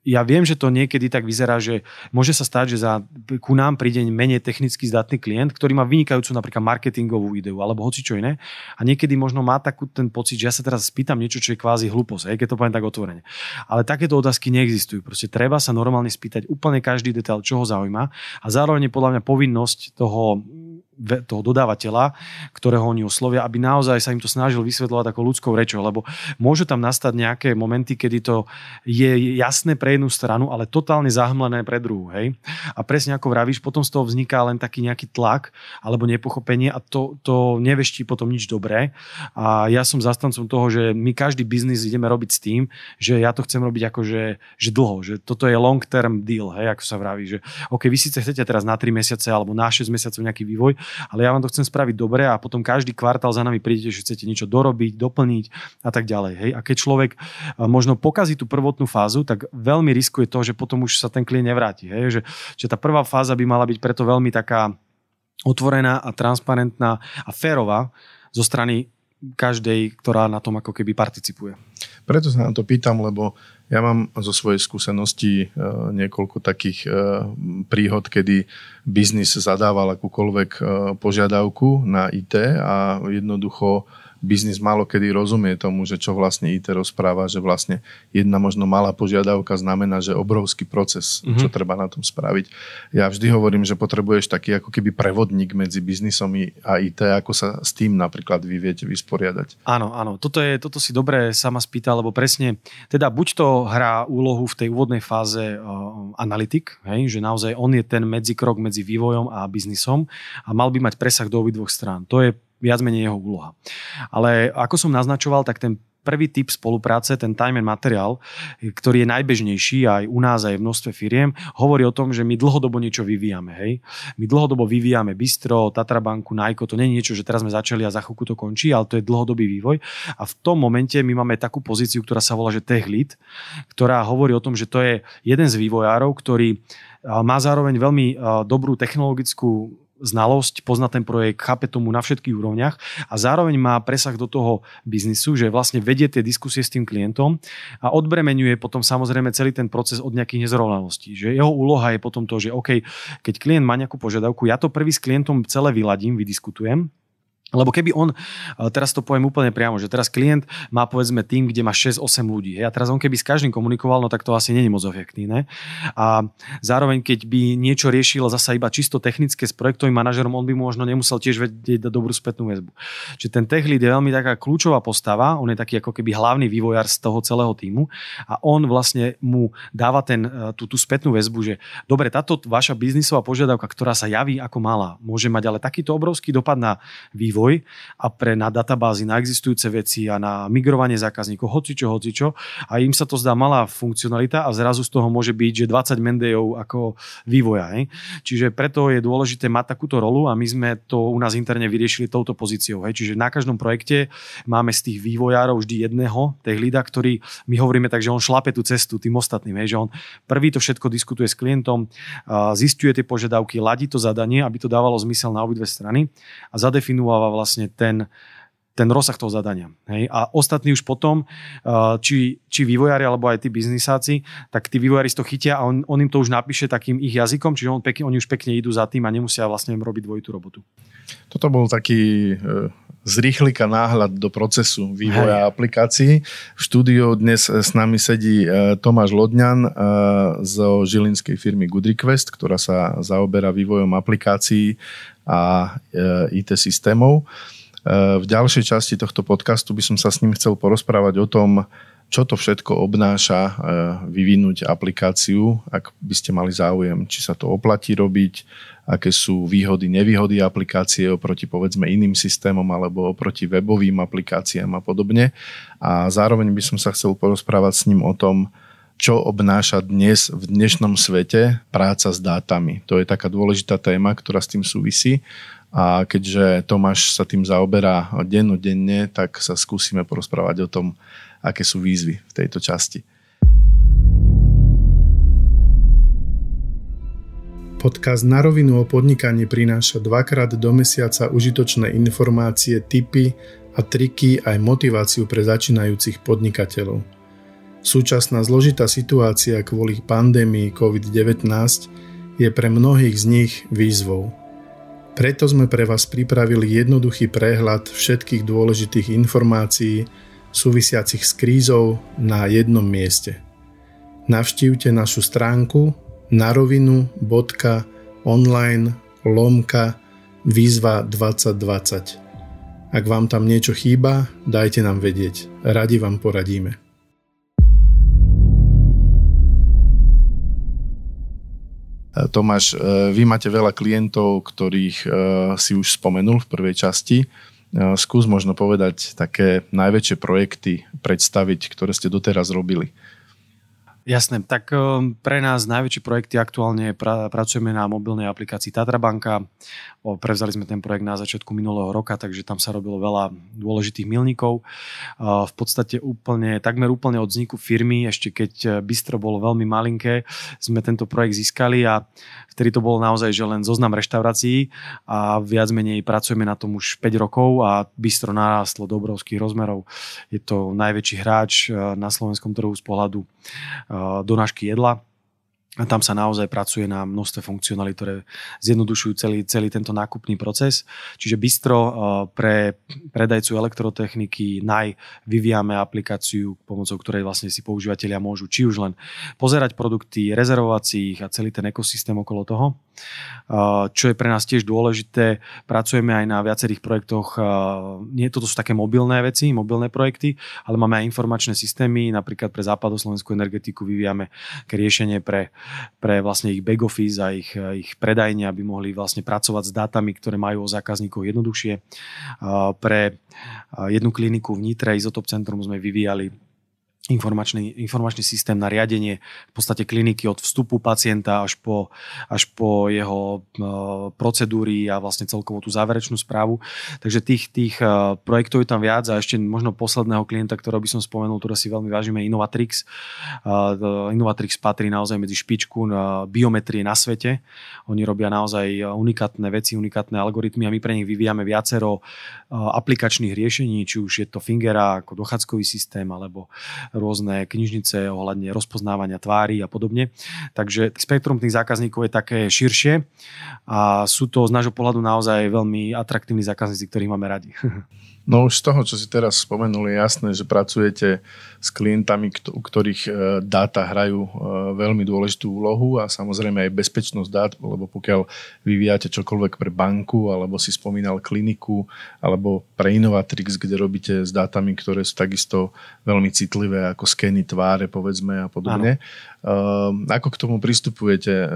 ja viem, že to niekedy tak vyzerá, že môže sa stať, že za, ku nám príde menej technicky zdatný klient, ktorý má vynikajúcu napríklad marketingovú ideu alebo hoci čo iné a niekedy možno má takú ten pocit, že ja sa teraz spýtam niečo, čo je kvázi hlúposť, keď to poviem tak otvorene. Ale takéto otázky neexistujú. Proste treba sa normálne spýtať úplne každý detail, čo ho zaujíma a zároveň je podľa mňa povinnosť toho toho dodávateľa, ktorého oni oslovia, aby naozaj sa im to snažil vysvetľovať ako ľudskou rečou, lebo môžu tam nastať nejaké momenty, kedy to je jasné pre jednu stranu, ale totálne zahmlené pre druhú. Hej? A presne ako vravíš, potom z toho vzniká len taký nejaký tlak alebo nepochopenie a to, to neveští potom nič dobré. A ja som zastancom toho, že my každý biznis ideme robiť s tým, že ja to chcem robiť ako, že, že dlho, že toto je long term deal, hej, ako sa vraví, že OK, vy síce chcete teraz na 3 mesiace alebo na 6 mesiacov nejaký vývoj, ale ja vám to chcem spraviť dobre a potom každý kvartál za nami prídete, že chcete niečo dorobiť, doplniť a tak ďalej. Hej. A keď človek možno pokazí tú prvotnú fázu, tak veľmi riskuje to, že potom už sa ten klient nevráti. Hej. Že, že tá prvá fáza by mala byť preto veľmi taká otvorená a transparentná a férová zo strany každej, ktorá na tom ako keby participuje. Preto sa na to pýtam, lebo ja mám zo svojej skúsenosti e, niekoľko takých e, príhod, kedy biznis zadával akúkoľvek e, požiadavku na IT a jednoducho biznis málo kedy rozumie tomu, že čo vlastne IT rozpráva, že vlastne jedna možno malá požiadavka znamená, že obrovský proces, mm-hmm. čo treba na tom spraviť. Ja vždy hovorím, že potrebuješ taký ako keby prevodník medzi biznisom a IT, ako sa s tým napríklad vy viete vysporiadať. Áno, áno, toto, je, toto si dobre sama spýta, lebo presne, teda buď to hrá úlohu v tej úvodnej fáze uh, analytik, hej, že naozaj on je ten medzikrok medzi vývojom a biznisom a mal by mať presah do obidvoch strán. To je viac menej jeho úloha. Ale ako som naznačoval, tak ten prvý typ spolupráce, ten time and materiál, ktorý je najbežnejší aj u nás, aj v množstve firiem, hovorí o tom, že my dlhodobo niečo vyvíjame. Hej? My dlhodobo vyvíjame Bistro, Tatrabanku, Najko, to nie je niečo, že teraz sme začali a za chvíľku to končí, ale to je dlhodobý vývoj. A v tom momente my máme takú pozíciu, ktorá sa volá, že tech lead, ktorá hovorí o tom, že to je jeden z vývojárov, ktorý má zároveň veľmi dobrú technologickú znalosť, pozná ten projekt, chápe tomu na všetkých úrovniach a zároveň má presah do toho biznisu, že vlastne vedie tie diskusie s tým klientom a odbremenuje potom samozrejme celý ten proces od nejakých nezrovnalostí. Že jeho úloha je potom to, že OK, keď klient má nejakú požiadavku, ja to prvý s klientom celé vyladím, vydiskutujem, lebo keby on, teraz to poviem úplne priamo, že teraz klient má povedzme tým, kde má 6-8 ľudí. A teraz on keby s každým komunikoval, no tak to asi není moc efektívne. A zároveň, keď by niečo riešil zasa iba čisto technické s projektovým manažerom, on by možno nemusel tiež vedieť dať dobrú spätnú väzbu. Čiže ten tech lead je veľmi taká kľúčová postava, on je taký ako keby hlavný vývojár z toho celého týmu a on vlastne mu dáva ten, e, tú, tú spätnú väzbu, že dobre, táto vaša biznisová požiadavka, ktorá sa javí ako malá, môže mať ale takýto obrovský dopad na vývoj vývoj a pre na databázy, na existujúce veci a na migrovanie zákazníkov, hocičo, hocičo. A im sa to zdá malá funkcionalita a zrazu z toho môže byť, že 20 mendejov ako vývoja. Hej. Čiže preto je dôležité mať takúto rolu a my sme to u nás interne vyriešili touto pozíciou. Hej. Čiže na každom projekte máme z tých vývojárov vždy jedného, tých lída, ktorý my hovoríme tak, že on šlape tú cestu tým ostatným. Hej. Že on prvý to všetko diskutuje s klientom, zistuje tie požiadavky, ladí to zadanie, aby to dávalo zmysel na obidve strany a zadefinováva vlastne ten, ten rozsah toho zadania. Hej? A ostatní už potom, uh, či, či vývojári alebo aj tí biznisáci, tak tí vývojári to chytia a on, on im to už napíše takým ich jazykom, čiže on pekne, oni už pekne idú za tým a nemusia vlastne robiť dvojitú robotu. Toto bol taký uh, zrýchlika náhľad do procesu vývoja Hej. aplikácií. V štúdiu dnes s nami sedí Tomáš Lodňan zo žilinskej firmy Good Request, ktorá sa zaoberá vývojom aplikácií a IT systémov. V ďalšej časti tohto podcastu by som sa s ním chcel porozprávať o tom, čo to všetko obnáša vyvinúť aplikáciu, ak by ste mali záujem, či sa to oplatí robiť, aké sú výhody, nevýhody aplikácie oproti povedzme iným systémom alebo oproti webovým aplikáciám a podobne. A zároveň by som sa chcel porozprávať s ním o tom, čo obnáša dnes v dnešnom svete práca s dátami. To je taká dôležitá téma, ktorá s tým súvisí a keďže Tomáš sa tým zaoberá dennodenne, tak sa skúsime porozprávať o tom, aké sú výzvy v tejto časti. Podcast Na rovinu o podnikaní prináša dvakrát do mesiaca užitočné informácie, tipy a triky aj motiváciu pre začínajúcich podnikateľov. Súčasná zložitá situácia kvôli pandémii COVID-19 je pre mnohých z nich výzvou. Preto sme pre vás pripravili jednoduchý prehľad všetkých dôležitých informácií súvisiacich s krízou na jednom mieste. Navštívte našu stránku narovinu.online lomka výzva 2020. Ak vám tam niečo chýba, dajte nám vedieť. Radi vám poradíme. Tomáš, e, vy máte veľa klientov, ktorých e, si už spomenul v prvej časti. E, skús možno povedať také najväčšie projekty, predstaviť, ktoré ste doteraz robili. Jasné, tak um, pre nás najväčšie projekty aktuálne pra, pracujeme na mobilnej aplikácii Tatra Banka. Prevzali sme ten projekt na začiatku minulého roka, takže tam sa robilo veľa dôležitých milníkov. V podstate úplne, takmer úplne od vzniku firmy, ešte keď e, Bistro bolo veľmi malinké, sme tento projekt získali a vtedy to bolo naozaj že len zoznam reštaurácií a viac menej pracujeme na tom už 5 rokov a Bistro narástlo do obrovských rozmerov. Je to najväčší hráč na slovenskom trhu z pohľadu donášky jedla. A tam sa naozaj pracuje na množstve funkcionalít, ktoré zjednodušujú celý, celý tento nákupný proces. Čiže bistro pre predajcu elektrotechniky NAJ vyvíjame aplikáciu, pomocou ktorej vlastne si používateľia môžu či už len pozerať produkty, rezervovať si ich a celý ten ekosystém okolo toho. Čo je pre nás tiež dôležité, pracujeme aj na viacerých projektoch, nie toto sú také mobilné veci, mobilné projekty, ale máme aj informačné systémy, napríklad pre západoslovenskú energetiku vyvíjame riešenie pre, pre vlastne ich back office a ich, ich predajne, aby mohli vlastne pracovať s dátami, ktoré majú o zákazníkov jednoduchšie. Pre jednu kliniku v Nitre, Izotop Centrum, sme vyvíjali informačný, informačný systém na riadenie v podstate kliniky od vstupu pacienta až po, až po jeho uh, procedúry a vlastne celkovo tú záverečnú správu. Takže tých, tých uh, projektov je tam viac a ešte možno posledného klienta, ktorého by som spomenul, ktoré si veľmi vážime, Innovatrix. Uh, Innovatrix patrí naozaj medzi špičku na biometrie na svete. Oni robia naozaj unikátne veci, unikátne algoritmy a my pre nich vyvíjame viacero aplikačných riešení, či už je to Fingera ako dochádzkový systém alebo rôzne knižnice ohľadne rozpoznávania tvári a podobne. Takže spektrum tých zákazníkov je také širšie a sú to z nášho pohľadu naozaj veľmi atraktívni zákazníci, ktorých máme radi. No už z toho, čo si teraz spomenul, je jasné, že pracujete s klientami, u ktorých e, dáta hrajú e, veľmi dôležitú úlohu a samozrejme aj bezpečnosť dát, lebo pokiaľ vyvíjate čokoľvek pre banku, alebo si spomínal kliniku, alebo pre Innovatrix, kde robíte s dátami, ktoré sú takisto veľmi citlivé, ako skeny tváre, povedzme a podobne. Ano. Ako k tomu pristupujete? E,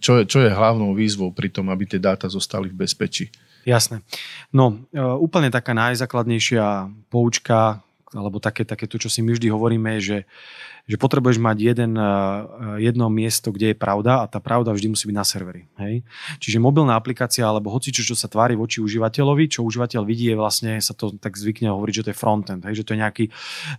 čo je, čo je hlavnou výzvou pri tom, aby tie dáta zostali v bezpečí? Jasné. No, e, úplne taká najzákladnejšia poučka, alebo také, také to, čo si my vždy hovoríme, že že potrebuješ mať jeden, eh, jedno miesto, kde je pravda a tá pravda vždy musí byť na serveri. Hej? Čiže mobilná aplikácia alebo hoci čo, sa tvári voči užívateľovi, čo užívateľ vidí, je vlastne, sa to tak zvykne hovoriť, že to je frontend, hej? že to je, nejaký,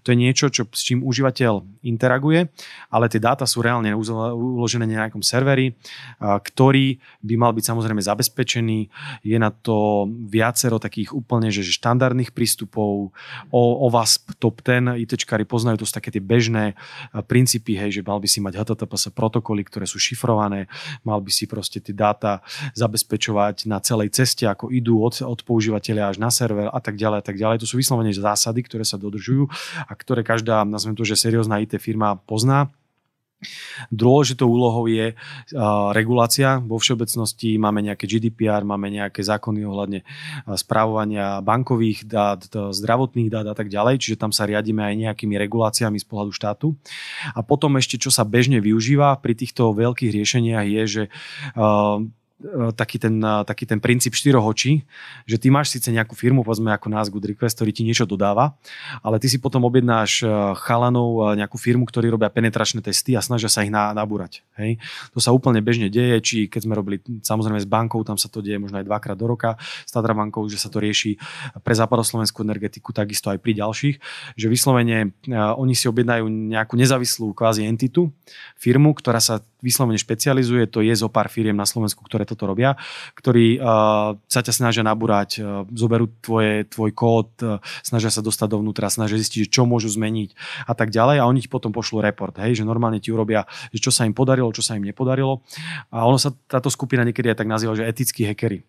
to je niečo, čo, s čím užívateľ interaguje, ale tie dáta sú reálne uložené na nejakom serveri, ktorý by mal byť samozrejme zabezpečený. Je na to viacero takých úplne že štandardných prístupov. O, o vás top 10 ITčkári poznajú, to sú také tie bežné princípy, hej, že mal by si mať HTTPS protokoly, ktoré sú šifrované, mal by si proste tie dáta zabezpečovať na celej ceste, ako idú od, od používateľa až na server a tak ďalej a tak ďalej. To sú vyslovene zásady, ktoré sa dodržujú a ktoré každá, nazvem to, že seriózna IT firma pozná Dôležitou úlohou je regulácia. Vo všeobecnosti máme nejaké GDPR, máme nejaké zákony ohľadne správovania bankových dát, zdravotných dát a tak ďalej, čiže tam sa riadíme aj nejakými reguláciami z pohľadu štátu. A potom ešte, čo sa bežne využíva pri týchto veľkých riešeniach je, že taký ten, taký ten princíp štyroch očí, že ty máš síce nejakú firmu, povedzme ako nás Good Request, ktorý ti niečo dodáva, ale ty si potom objednáš chalanov nejakú firmu, ktorí robia penetračné testy a snažia sa ich nabúrať. Hej? To sa úplne bežne deje, či keď sme robili samozrejme s bankou, tam sa to deje možno aj dvakrát do roka, s Tatra bankou, že sa to rieši pre západoslovenskú energetiku, takisto aj pri ďalších, že vyslovene oni si objednajú nejakú nezávislú kvázi entitu, firmu, ktorá sa vyslovene špecializuje, to je zo pár firiem na Slovensku, ktoré toto robia, ktorí uh, sa ťa snažia nabúrať, uh, zoberú tvoje, tvoj kód, uh, snažia sa dostať dovnútra, snažia zistiť, čo môžu zmeniť a tak ďalej. A oni ti potom pošlú report, hej, že normálne ti urobia, že čo sa im podarilo, čo sa im nepodarilo. A ono sa táto skupina niekedy aj tak nazýva, že etickí hekery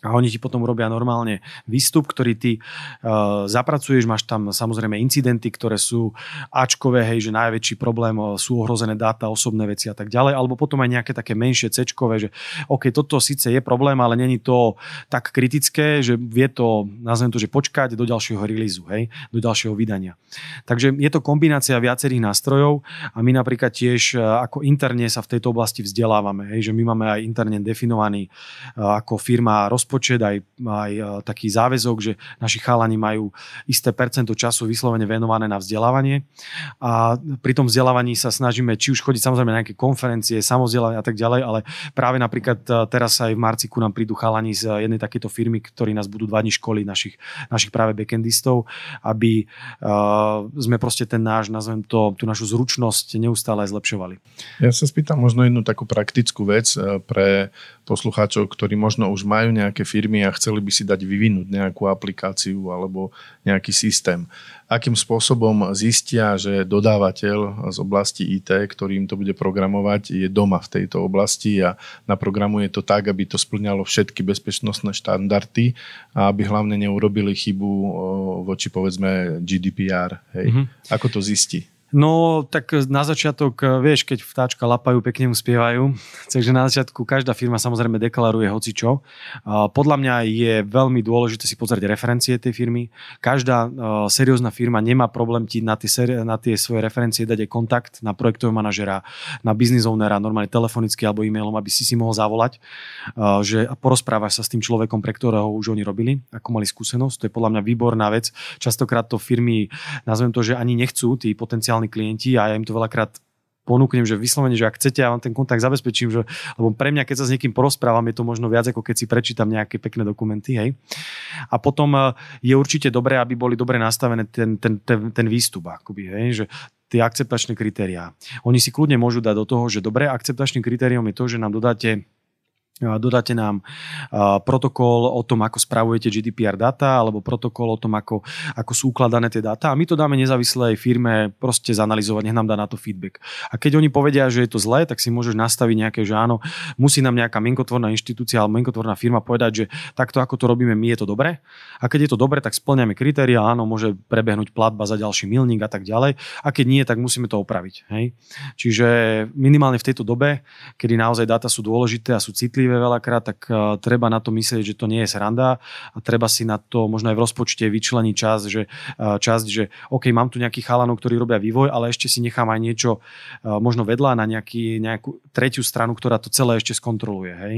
a oni ti potom urobia normálne výstup, ktorý ty uh, zapracuješ, máš tam samozrejme incidenty, ktoré sú Ačkové, hej, že najväčší problém uh, sú ohrozené dáta, osobné veci a tak ďalej, alebo potom aj nejaké také menšie Cčkové, že OK, toto síce je problém, ale není to tak kritické, že vie to, nazvem to, že počkať do ďalšieho releaseu, hej, do ďalšieho vydania. Takže je to kombinácia viacerých nástrojov a my napríklad tiež uh, ako interne sa v tejto oblasti vzdelávame, hej, že my máme aj interne definovaný ako firma roz rozpočet, aj, aj e, taký záväzok, že naši chalani majú isté percento času vyslovene venované na vzdelávanie a pri tom vzdelávaní sa snažíme či už chodiť samozrejme na nejaké konferencie, samozdelávanie a tak ďalej, ale práve napríklad e, teraz aj v Marciku nám prídu chalani z jednej takéto firmy, ktorí nás budú dva dní školiť, našich, našich práve backendistov, aby uh, sme proste ten náš, nazvem to, tú našu zručnosť neustále zlepšovali. Ja sa spýtam možno jednu takú praktickú vec pre poslucháčov, ktorí možno už majú nejaké nejaké firmy a chceli by si dať vyvinúť nejakú aplikáciu alebo nejaký systém. Akým spôsobom zistia, že dodávateľ z oblasti IT, ktorý im to bude programovať, je doma v tejto oblasti a naprogramuje to tak, aby to splňalo všetky bezpečnostné štandardy a aby hlavne neurobili chybu voči povedzme GDPR. Hej. Mm-hmm. Ako to zistí? No, tak na začiatok, vieš, keď vtáčka lapajú, pekne mu spievajú. Takže na začiatku každá firma samozrejme deklaruje hocičo. Podľa mňa je veľmi dôležité si pozrieť referencie tej firmy. Každá seriózna firma nemá problém ti na tie, na tie svoje referencie dať aj kontakt na projektového manažera, na business ownera, normálne telefonicky alebo e-mailom, aby si si mohol zavolať, že porozprávaš sa s tým človekom, pre ktorého už oni robili, ako mali skúsenosť. To je podľa mňa výborná vec. Častokrát to firmy, nazvem to, že ani nechcú, tí potenciálni potenciálni klienti a ja im to veľakrát ponúknem, že vyslovene, že ak chcete, ja vám ten kontakt zabezpečím, že, lebo pre mňa, keď sa s niekým porozprávam, je to možno viac, ako keď si prečítam nejaké pekné dokumenty. Hej. A potom eh, je určite dobré, aby boli dobre nastavené ten, ten, ten, ten výstup, akoby, hej, že tie akceptačné kritériá. Oni si kľudne môžu dať do toho, že dobré, akceptačným kritériom je to, že nám dodáte dodáte nám protokol o tom, ako spravujete GDPR data alebo protokol o tom, ako, ako sú ukladané tie dáta a my to dáme nezávislej firme proste zanalizovať, nech nám dá na to feedback. A keď oni povedia, že je to zlé, tak si môžeš nastaviť nejaké, že áno, musí nám nejaká mienkotvorná inštitúcia alebo mienkotvorná firma povedať, že takto ako to robíme my je to dobre. A keď je to dobre, tak splňame kritéria, áno, môže prebehnúť platba za ďalší milník a tak ďalej. A keď nie, tak musíme to opraviť. Hej? Čiže minimálne v tejto dobe, kedy naozaj dáta sú dôležité a sú citlivé, citlivé veľakrát, tak uh, treba na to myslieť, že to nie je sranda a treba si na to možno aj v rozpočte vyčleniť čas, že, uh, časť, že OK, mám tu nejakých chalanov, ktorí robia vývoj, ale ešte si nechám aj niečo uh, možno vedľa na nejaký, nejakú tretiu stranu, ktorá to celé ešte skontroluje. Hej?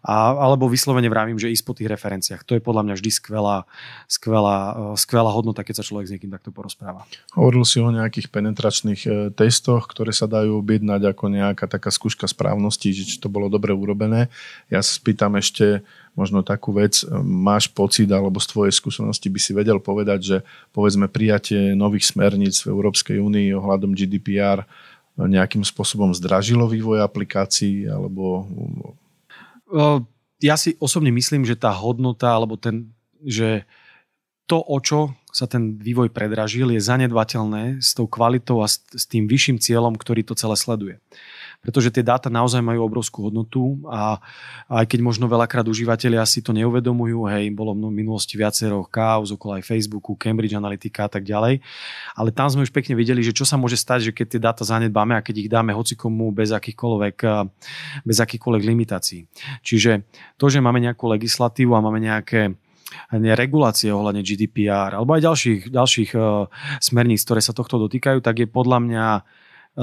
A, alebo vyslovene vravím, že ísť po tých referenciách. To je podľa mňa vždy skvelá, skvelá, skvelá hodnota, keď sa človek s niekým takto porozpráva. Hovoril si o nejakých penetračných testoch, ktoré sa dajú objednať ako nejaká taká skúška správnosti, že či to bolo dobre urobené. Ja sa spýtam ešte možno takú vec, máš pocit alebo z tvojej skúsenosti by si vedel povedať, že povedzme prijatie nových smerníc v Európskej únii ohľadom GDPR nejakým spôsobom zdražilo vývoj aplikácií alebo... Ja si osobne myslím, že tá hodnota alebo ten, že to, o čo sa ten vývoj predražil, je zanedbateľné s tou kvalitou a s, tým vyšším cieľom, ktorý to celé sleduje pretože tie dáta naozaj majú obrovskú hodnotu a aj keď možno veľakrát užívateľia si to neuvedomujú, hej, bolo v minulosti viacero kauz okolo aj Facebooku, Cambridge Analytica a tak ďalej, ale tam sme už pekne videli, že čo sa môže stať, že keď tie dáta zanedbáme a keď ich dáme hocikomu bez akýchkoľvek, bez akýchkoľvek limitácií. Čiže to, že máme nejakú legislatívu a máme nejaké regulácie ohľadne GDPR alebo aj ďalších, ďalších uh, smerníc, ktoré sa tohto dotýkajú, tak je podľa mňa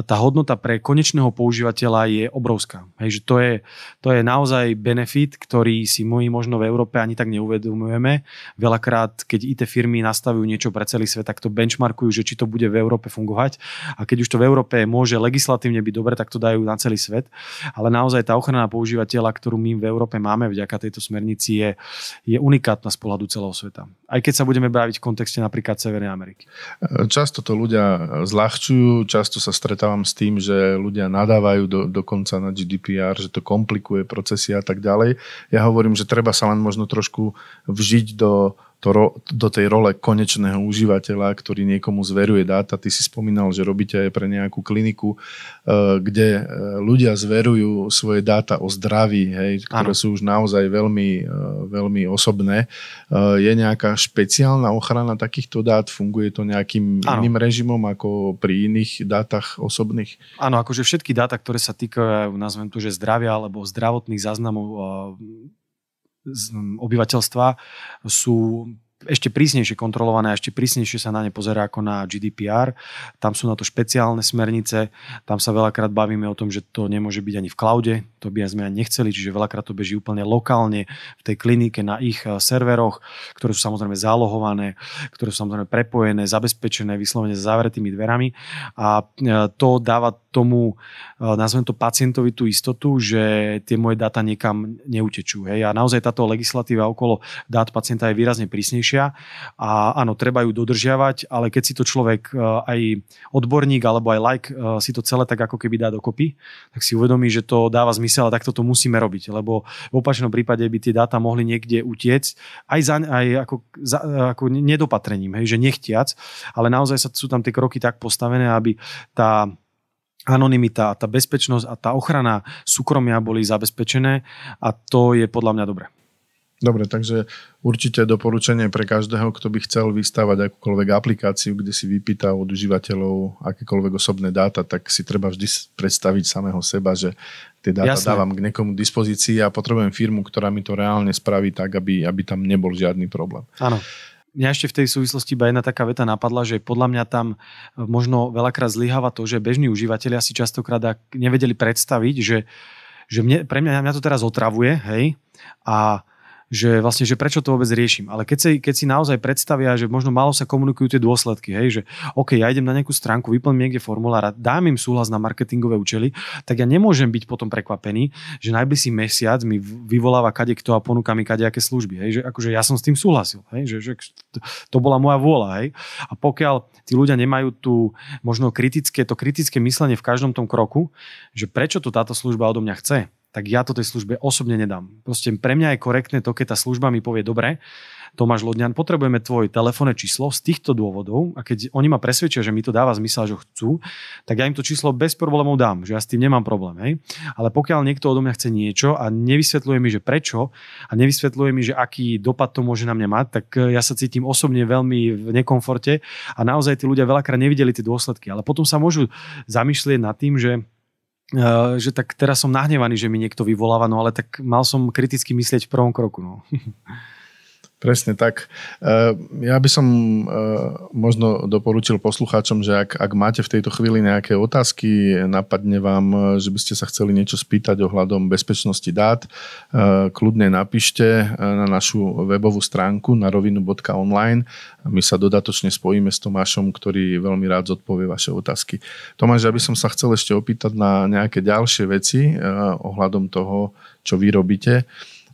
tá hodnota pre konečného používateľa je obrovská. Hej, že to je, to je naozaj benefit, ktorý si my možno v Európe ani tak neuvedomujeme. Veľakrát, keď IT firmy nastavujú niečo pre celý svet, tak to benchmarkujú, že či to bude v Európe fungovať. A keď už to v Európe môže legislatívne byť dobre, tak to dajú na celý svet. Ale naozaj tá ochrana používateľa, ktorú my v Európe máme vďaka tejto smernici, je, je unikátna z pohľadu celého sveta. Aj keď sa budeme baviť v kontexte napríklad Severnej Ameriky. Často to ľudia zľahčujú, často sa stretávam s tým, že ľudia nadávajú do, dokonca na GDPR, že to komplikuje procesy a tak ďalej. Ja hovorím, že treba sa len možno trošku vžiť do to, do tej role konečného užívateľa, ktorý niekomu zveruje dáta. Ty si spomínal, že robíte aj pre nejakú kliniku, eh, kde eh, ľudia zverujú svoje dáta o zdraví, hej, ktoré ano. sú už naozaj veľmi, eh, veľmi osobné. Je nejaká špeciálna ochrana takýchto dát? Funguje to nejakým ano. iným režimom ako pri iných dátach osobných? Áno, akože všetky dáta, ktoré sa týkajú, nazvem to, že zdravia alebo zdravotných záznamov obyvateľstva sú ešte prísnejšie kontrolované a ešte prísnejšie sa na ne pozerá ako na GDPR. Tam sú na to špeciálne smernice, tam sa veľakrát bavíme o tom, že to nemôže byť ani v cloude, to by sme ani nechceli, čiže veľakrát to beží úplne lokálne v tej klinike na ich eh, serveroch, ktoré sú samozrejme zálohované, ktoré sú samozrejme prepojené, zabezpečené vyslovene s zavretými dverami a eh, to dáva tomu, eh, nazvem to pacientovi tú istotu, že tie moje dáta niekam neutečú. Hej. A naozaj táto legislatíva okolo dát pacienta je výrazne prísnejšia riešia a áno, treba ju dodržiavať, ale keď si to človek e, aj odborník alebo aj like e, si to celé tak ako keby dá dokopy, tak si uvedomí, že to dáva zmysel a takto to musíme robiť, lebo v opačnom prípade by tie dáta mohli niekde utiecť aj, za, aj ako, za, ako nedopatrením, hej, že nechtiac, ale naozaj sa, sú tam tie kroky tak postavené, aby tá anonimita, tá bezpečnosť a tá ochrana súkromia boli zabezpečené a to je podľa mňa dobré. Dobre, takže určite doporučenie pre každého, kto by chcel vystavať akúkoľvek aplikáciu, kde si vypýta od užívateľov akékoľvek osobné dáta, tak si treba vždy predstaviť samého seba, že tie dáta Jasne. dávam k niekomu dispozícii a potrebujem firmu, ktorá mi to reálne spraví tak, aby, aby tam nebol žiadny problém. Áno. Mňa ešte v tej súvislosti iba jedna taká veta napadla, že podľa mňa tam možno veľakrát zlyháva to, že bežní užívateľia si častokrát nevedeli predstaviť, že, že mne, pre mňa, mňa to teraz otravuje, hej, a že vlastne, že prečo to vôbec riešim. Ale keď si, keď si naozaj predstavia, že možno málo sa komunikujú tie dôsledky, hej, že OK, ja idem na nejakú stránku, vyplním niekde formulár a dám im súhlas na marketingové účely, tak ja nemôžem byť potom prekvapený, že najbližší mesiac mi vyvoláva kade kto a ponúka mi kadejaké služby. Hej, že akože ja som s tým súhlasil. Hej, že, že to bola moja vôľa. Hej. A pokiaľ tí ľudia nemajú tu možno kritické, to kritické myslenie v každom tom kroku, že prečo to táto služba odo mňa chce, tak ja to tej službe osobne nedám. Proste pre mňa je korektné to, keď tá služba mi povie, dobre, Tomáš Lodňan, potrebujeme tvoje telefónne číslo z týchto dôvodov a keď oni ma presvedčia, že mi to dáva zmysel, že chcú, tak ja im to číslo bez problémov dám, že ja s tým nemám problém. Hej? Ale pokiaľ niekto odo mňa chce niečo a nevysvetľuje mi, že prečo a nevysvetľuje mi, že aký dopad to môže na mňa mať, tak ja sa cítim osobne veľmi v nekomforte a naozaj tí ľudia veľakrát nevideli tie dôsledky. Ale potom sa môžu zamýšľať nad tým, že že tak teraz som nahnevaný, že mi niekto vyvoláva, no ale tak mal som kriticky myslieť v prvom kroku. No. Presne tak. Eh, ja by som eh, možno doporučil poslucháčom, že ak, ak máte v tejto chvíli nejaké otázky, napadne vám, že by ste sa chceli niečo spýtať ohľadom bezpečnosti dát, eh, kľudne napíšte na našu webovú stránku na rovinu.online. My sa dodatočne spojíme s Tomášom, ktorý veľmi rád zodpovie vaše otázky. Tomáš, ja by som sa chcel ešte opýtať na nejaké ďalšie veci ohľadom toho, čo vy robíte.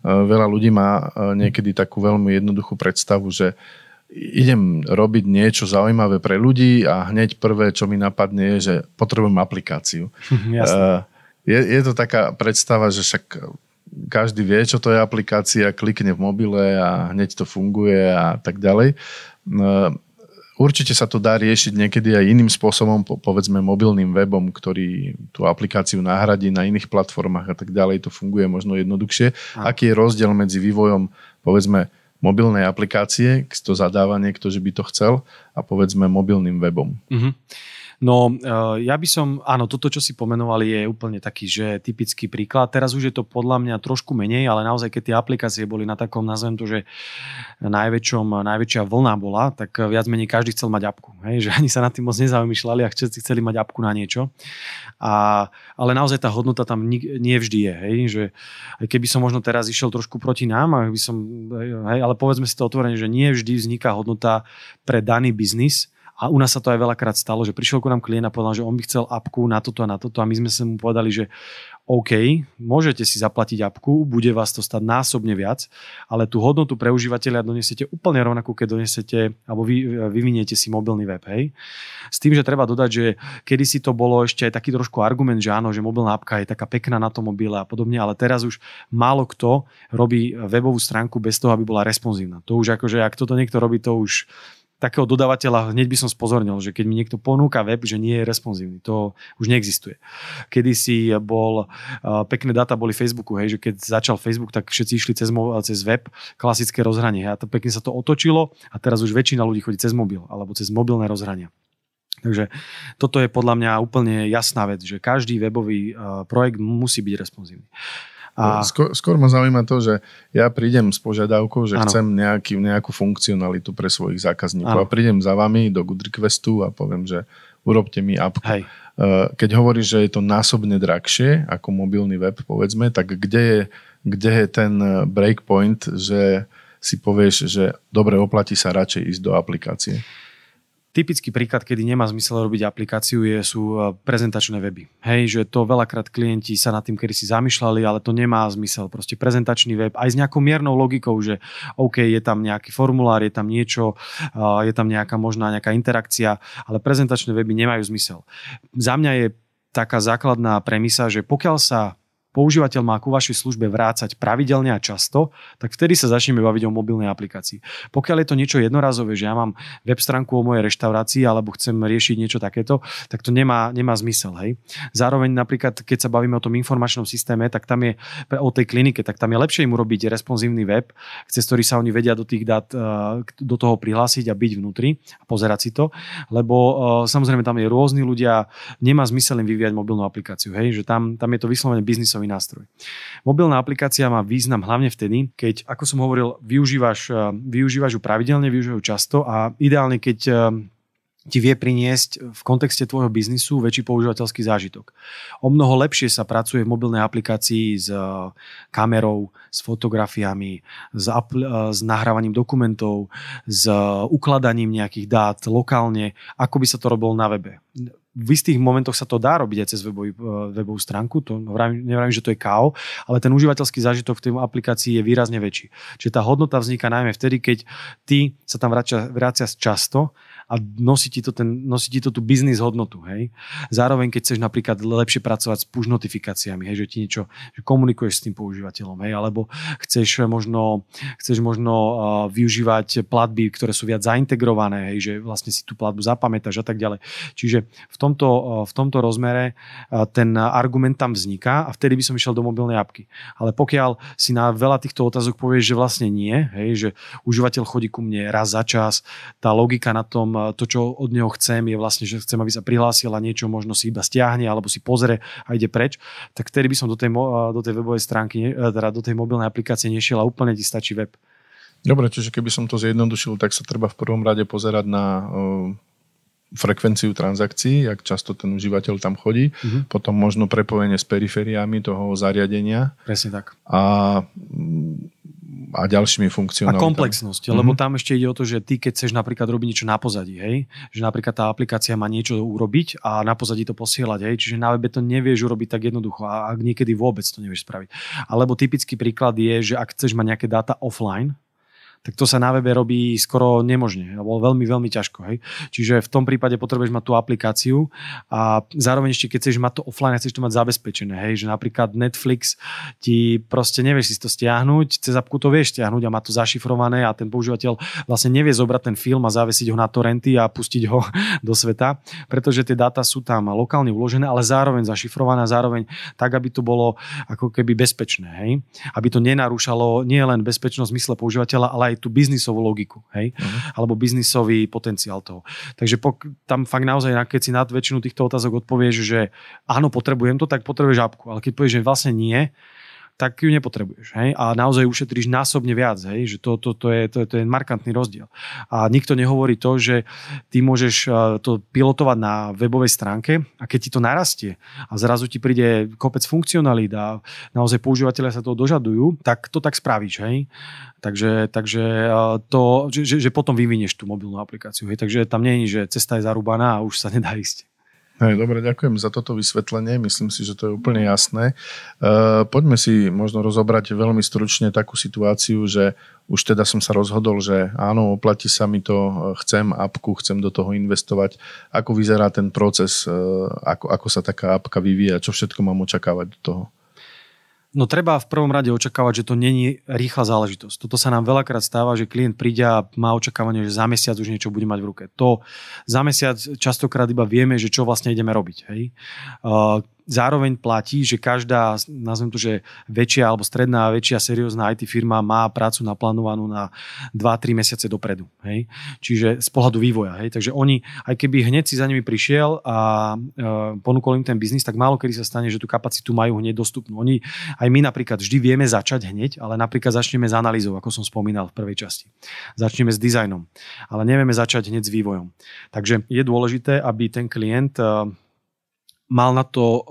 Veľa ľudí má niekedy takú veľmi jednoduchú predstavu, že idem robiť niečo zaujímavé pre ľudí a hneď prvé, čo mi napadne, je, že potrebujem aplikáciu. Jasne. Je, je to taká predstava, že však každý vie, čo to je aplikácia, klikne v mobile a hneď to funguje a tak ďalej. Určite sa to dá riešiť niekedy aj iným spôsobom, povedzme mobilným webom, ktorý tú aplikáciu nahradí na iných platformách a tak ďalej. To funguje možno jednoduchšie. A. Aký je rozdiel medzi vývojom, povedzme, mobilnej aplikácie, to zadáva niekto, že by to chcel, a povedzme mobilným webom? Uh-huh. No, eh, ja by som, áno, toto, čo si pomenovali, je úplne taký, že typický príklad. Teraz už je to podľa mňa trošku menej, ale naozaj, keď tie aplikácie boli na takom, nazvem to, že najväčšom, najväčšia vlna bola, tak viac menej každý chcel mať apku. Hej? Že ani sa nad tým moc nezamýšľali a všetci chceli mať apku na niečo. A, ale naozaj tá hodnota tam nie, nie vždy je. Hej? Že aj keby som možno teraz išiel trošku proti nám, by som, hej, ale povedzme si to otvorene, že nie vždy vzniká hodnota pre daný biznis, a u nás sa to aj veľakrát stalo, že prišiel ku nám klient a povedal, že on by chcel apku na toto a na toto a my sme sa mu povedali, že OK, môžete si zaplatiť apku, bude vás to stať násobne viac, ale tú hodnotu pre užívateľa donesiete úplne rovnakú, keď donesete alebo vy, vyviniete si mobilný web. Hej. S tým, že treba dodať, že kedysi to bolo ešte aj taký trošku argument, že áno, že mobilná apka je taká pekná na tom mobile a podobne, ale teraz už málo kto robí webovú stránku bez toho, aby bola responsívna. To už akože, ak toto niekto robí, to už takého dodávateľa hneď by som spozornil, že keď mi niekto ponúka web, že nie je responsívny, to už neexistuje. Kedy si bol, pekné dáta boli Facebooku, hej, že keď začal Facebook, tak všetci išli cez, cez web, klasické rozhranie a to pekne sa to otočilo a teraz už väčšina ľudí chodí cez mobil alebo cez mobilné rozhrania. Takže toto je podľa mňa úplne jasná vec, že každý webový projekt musí byť responsívny. A... Skôr, skôr ma zaujíma to, že ja prídem s požiadavkou, že ano. chcem nejaký, nejakú funkcionalitu pre svojich zákazníkov ano. a prídem za vami do Goodrequestu a poviem, že urobte mi apku. Hej. Eh, keď hovoríš, že je to násobne drahšie ako mobilný web, povedzme, tak kde je, kde je ten eh, breakpoint, že si povieš, že dobre, oplatí sa radšej ísť do aplikácie? Typický príklad, kedy nemá zmysel robiť aplikáciu, je, sú e, prezentačné weby. Hej, že to veľakrát klienti sa nad tým kedy si zamýšľali, ale to nemá zmysel. Proste prezentačný web aj s nejakou miernou logikou, že OK, je tam nejaký formulár, je tam niečo, je tam nejaká možná nejaká interakcia, ale prezentačné weby nemajú zmysel. Za mňa je taká základná premisa, že pokiaľ sa používateľ má ku vašej službe vrácať pravidelne a často, tak vtedy sa začneme baviť o mobilnej aplikácii. Pokiaľ je to niečo jednorazové, že ja mám web stránku o mojej reštaurácii alebo chcem riešiť niečo takéto, tak to nemá, nemá zmysel. Hej. Zároveň napríklad, keď sa bavíme o tom informačnom systéme, tak tam je o tej klinike, tak tam je lepšie im urobiť responsívny web, cez ktorý sa oni vedia do tých dát eh, do toho prihlásiť a byť vnútri a pozerať si to, lebo eh, samozrejme tam je rôzni ľudia, nemá zmysel im vyvíjať mobilnú aplikáciu, hej, že tam, tam je to vyslovene biznisové nástroj. Mobilná aplikácia má význam hlavne vtedy, keď, ako som hovoril, využívaš, eh, využívaš ju pravidelne, využívaš ju často a ideálne, keď eh, ti vie priniesť v kontexte tvojho biznisu väčší používateľský zážitok. O mnoho lepšie sa pracuje v mobilnej aplikácii s eh, kamerou, s fotografiami, s, apl- s nahrávaním dokumentov, s ukladaním nejakých dát lokálne, ako by sa to robilo na webe v istých momentoch sa to dá robiť aj cez webový, e, webovú stránku, to nevravím, že to je KO, ale ten užívateľský zážitok v tej aplikácii je výrazne väčší. Čiže tá hodnota vzniká najmä vtedy, keď ty sa tam vracia často a nosí ti to, ten, nosí ti to tú biznis hodnotu. Hej? Zároveň, keď chceš napríklad lepšie pracovať s push notifikáciami, hej, že ti niečo, že komunikuješ s tým používateľom, hej, alebo chceš možno, chceš možno uh, využívať platby, ktoré sú viac zaintegrované, hej, že vlastne si tú platbu zapamätáš a tak ďalej. Čiže v tomto, uh, v tomto rozmere uh, ten argument tam vzniká a vtedy by som išiel do mobilnej apky. Ale pokiaľ si na veľa týchto otázok povieš, že vlastne nie, hej, že užívateľ chodí ku mne raz za čas, tá logika na tom to, čo od neho chcem, je vlastne, že chcem, aby sa prihlásil a niečo možno si iba stiahne alebo si pozrie a ide preč, tak vtedy by som do tej, do tej webovej stránky, teda do tej mobilnej aplikácie nešiel a úplne ti stačí web. Dobre, čiže keby som to zjednodušil, tak sa treba v prvom rade pozerať na frekvenciu transakcií, jak často ten užívateľ tam chodí, uh-huh. potom možno prepojenie s perifériami toho zariadenia. Presne tak. A a ďalšími funkcionalitami. A komplexnosť, mm-hmm. lebo tam ešte ide o to, že ty keď chceš napríklad robiť niečo na pozadí, hej, že napríklad tá aplikácia má niečo urobiť a na pozadí to posielať, hej, čiže na webe to nevieš urobiť tak jednoducho a ak niekedy vôbec to nevieš spraviť. Alebo typický príklad je, že ak chceš mať nejaké dáta offline, tak to sa na webe robí skoro nemožne, alebo veľmi, veľmi ťažko. Hej. Čiže v tom prípade potrebuješ mať tú aplikáciu a zároveň ešte, keď chceš mať to offline, chceš to mať zabezpečené. Hej. Že napríklad Netflix ti proste nevieš si to stiahnuť, cez apku to vieš stiahnuť a má to zašifrované a ten používateľ vlastne nevie zobrať ten film a zavesiť ho na torrenty a pustiť ho do sveta, pretože tie dáta sú tam lokálne uložené, ale zároveň zašifrované zároveň tak, aby to bolo ako keby bezpečné. Hej. Aby to nenarúšalo nie len bezpečnosť mysle používateľa, ale aj tú biznisovú logiku, hej? Uh-huh. Alebo biznisový potenciál toho. Takže pok- tam fakt naozaj, keď si na väčšinu týchto otázok odpovieš, že áno, potrebujem to, tak potrebuješ apku. Ale keď povieš, že vlastne nie, tak ju nepotrebuješ. Hej? A naozaj ušetríš násobne viac. Hej? Že to, to, to, je, to, to je markantný rozdiel. A nikto nehovorí to, že ty môžeš e, to pilotovať na webovej stránke a keď ti to narastie a zrazu ti príde kopec funkcionalít a naozaj používateľe sa toho dožadujú, tak to tak spravíš. Hej? Takže, takže e, to, že, že potom vyvinieš tú mobilnú aplikáciu. Hej? Takže tam nie je, že cesta je zarúbaná a už sa nedá ísť. Hej, dobre, ďakujem za toto vysvetlenie. Myslím si, že to je úplne jasné. Uh, poďme si možno rozobrať veľmi stručne takú situáciu, že už teda som sa rozhodol, že áno, oplatí sa mi to, chcem apku, chcem do toho investovať. Ako vyzerá ten proces, uh, ako, ako sa taká apka vyvíja, čo všetko mám očakávať do toho? No treba v prvom rade očakávať, že to není rýchla záležitosť. Toto sa nám veľakrát stáva, že klient príde a má očakávanie, že za mesiac už niečo bude mať v ruke. To za mesiac častokrát iba vieme, že čo vlastne ideme robiť. Hej? Uh, zároveň platí, že každá, nazvem to, že väčšia alebo stredná, väčšia seriózna IT firma má prácu naplánovanú na 2-3 mesiace dopredu. Hej? Čiže z pohľadu vývoja. Hej? Takže oni, aj keby hneď si za nimi prišiel a e, ponúkol im ten biznis, tak málo kedy sa stane, že tú kapacitu majú hneď dostupnú. Oni, aj my napríklad vždy vieme začať hneď, ale napríklad začneme s analýzou, ako som spomínal v prvej časti. Začneme s dizajnom, ale nevieme začať hneď s vývojom. Takže je dôležité, aby ten klient e, mal na to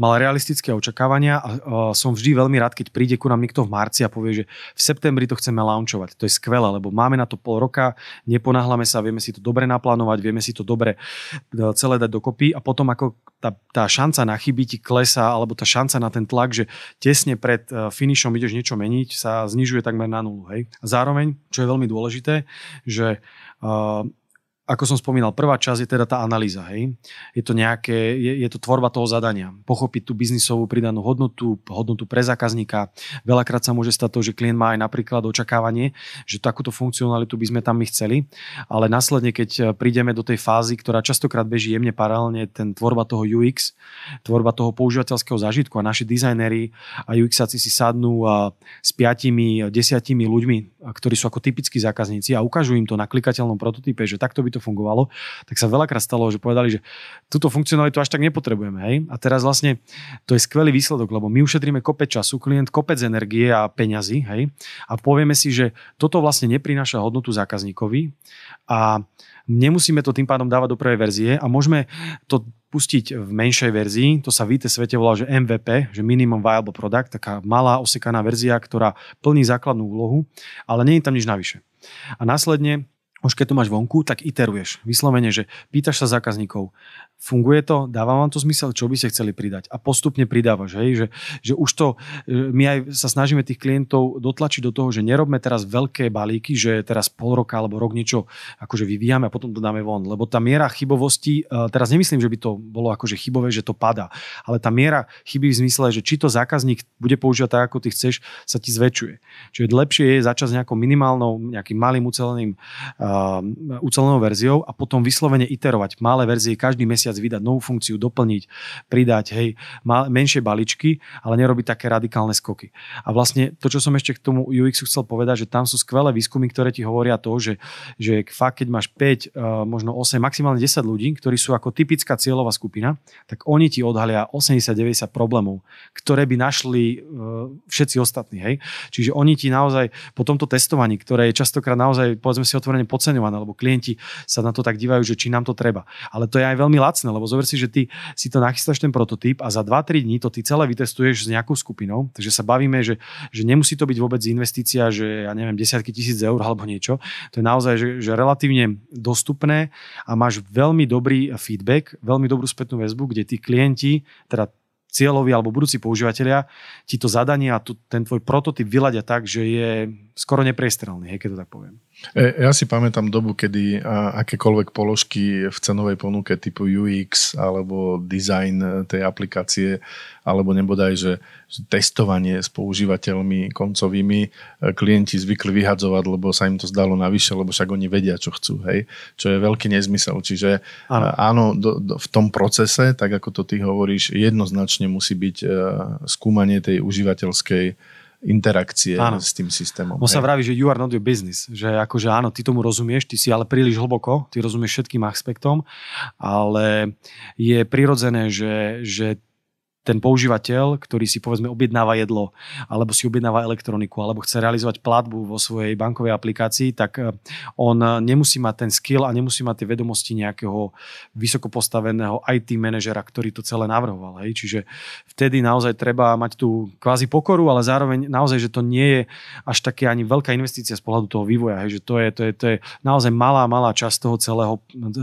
mal realistické očakávania a som vždy veľmi rád, keď príde ku nám niekto v marci a povie, že v septembri to chceme launchovať. To je skvelé, lebo máme na to pol roka, neponáhlame sa, vieme si to dobre naplánovať, vieme si to dobre uh, celé dať dokopy a potom ako tá, tá šanca na chyby ti klesá, alebo tá šanca na ten tlak, že tesne pred uh, finishom ideš niečo meniť, sa znižuje takmer na nulu. Hej? Zároveň, čo je veľmi dôležité, že uh, ako som spomínal, prvá časť je teda tá analýza. Hej? Je to nejaké, je, je to tvorba toho zadania. Pochopiť tú biznisovú pridanú hodnotu, hodnotu pre zákazníka. Veľakrát sa môže stať to, že klient má aj napríklad očakávanie, že takúto funkcionalitu by sme tam my chceli, ale následne, keď prídeme do tej fázy, ktorá častokrát beží jemne paralelne, ten tvorba toho UX, tvorba toho používateľského zážitku a naši dizajneri a UXáci si sadnú a s piatimi, desiatimi ľuďmi, ktorí sú ako typickí zákazníci a ukážu im to na klikateľnom prototype, že takto by to fungovalo, tak sa veľakrát stalo, že povedali, že túto funkcionalitu až tak nepotrebujeme. Hej? A teraz vlastne to je skvelý výsledok, lebo my ušetríme kopec času, klient kopec energie a peňazí hej? a povieme si, že toto vlastne neprináša hodnotu zákazníkovi a nemusíme to tým pádom dávať do prvej verzie a môžeme to pustiť v menšej verzii, to sa v IT svete volá, že MVP, že Minimum Viable Product, taká malá osekaná verzia, ktorá plní základnú úlohu, ale nie je tam nič navyše. A následne už keď to máš vonku, tak iteruješ. Vyslovene, že pýtaš sa zákazníkov, funguje to, dáva vám to zmysel, čo by ste chceli pridať? A postupne pridávaš, hej, že, že už to, e, my aj sa snažíme tých klientov dotlačiť do toho, že nerobme teraz veľké balíky, že teraz pol roka alebo rok niečo akože vyvíjame a potom to dáme von, lebo tá miera chybovosti, e, teraz nemyslím, že by to bolo akože chybové, že to padá, ale tá miera chyby v zmysle, že či to zákazník bude používať tak, ako ty chceš, sa ti zväčšuje. Čiže lepšie je začať s nejakou minimálnou, nejakým malým uceleným uh, ucelenou verziou a potom vyslovene iterovať malé verzie každý mesiac vydať novú funkciu, doplniť, pridať, hej, menšie baličky, ale nerobiť také radikálne skoky. A vlastne to, čo som ešte k tomu UX chcel povedať, že tam sú skvelé výskumy, ktoré ti hovoria to, že, že fakt, keď máš 5, eh, možno 8, maximálne 10 ľudí, ktorí sú ako typická cieľová skupina, tak oni ti odhalia 80-90 problémov, ktoré by našli eh, všetci ostatní. Hej? Čiže oni ti naozaj po tomto testovaní, ktoré je častokrát naozaj, povedzme si otvorene podceňované, lebo klienti sa na to tak dívajú, že či nám to treba. Ale to je aj veľmi lacné, lebo zober si, že ty si to nachystáš ten prototyp a za 2-3 dní to ty celé vytestuješ s nejakou skupinou, takže sa bavíme, že, že nemusí to byť vôbec investícia, že ja neviem, desiatky tisíc eur alebo niečo. To je naozaj, že, že relatívne dostupné a máš veľmi dobrý feedback, veľmi dobrú spätnú väzbu, kde tí klienti, teda cieľoví alebo budúci používateľia ti to zadanie a tu, ten tvoj prototyp vyľadia tak, že je skoro nepriestrelný, hej, keď to tak poviem. E, ja si pamätám dobu, kedy akékoľvek položky v cenovej ponuke typu UX alebo design tej aplikácie alebo nebodaj, že testovanie s používateľmi koncovými e, klienti zvykli vyhadzovať, lebo sa im to zdalo navyše, lebo však oni vedia, čo chcú, hej, čo je veľký nezmysel. Čiže áno, áno do, do, v tom procese, tak ako to ty hovoríš, jednoznačne musí byť skúmanie tej užívateľskej interakcie áno. s tým systémom. On sa vraví, že you are not your business, že akože áno, ty tomu rozumieš, ty si ale príliš hlboko, ty rozumieš všetkým aspektom, ale je prirodzené, že, že ten používateľ, ktorý si povedzme objednáva jedlo, alebo si objednáva elektroniku, alebo chce realizovať platbu vo svojej bankovej aplikácii, tak eh, on nemusí mať ten skill a nemusí mať tie vedomosti nejakého vysoko postaveného IT manažera, ktorý to celé navrhoval. Hej. Čiže vtedy naozaj treba mať tú kvázi pokoru, ale zároveň naozaj, že to nie je až také ani veľká investícia z pohľadu toho vývoja. Hej. Že to je, to, je, to je naozaj malá, malá časť toho celého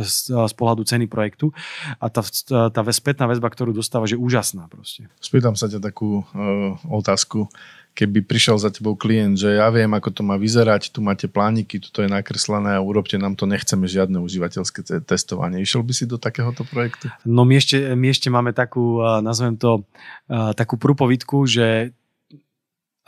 z, pohľadu ceny projektu a tá, tá spätná väzba, ktorú dostáva, je úžasná proste. Spýtam sa ťa takú uh, otázku. Keby prišiel za tebou klient, že ja viem, ako to má vyzerať, tu máte plániky, tu je nakreslené a urobte nám to, nechceme žiadne užívateľské testovanie. Išiel by si do takéhoto projektu? No my ešte, my ešte máme takú, uh, nazvem to, uh, takú prúpovidku, že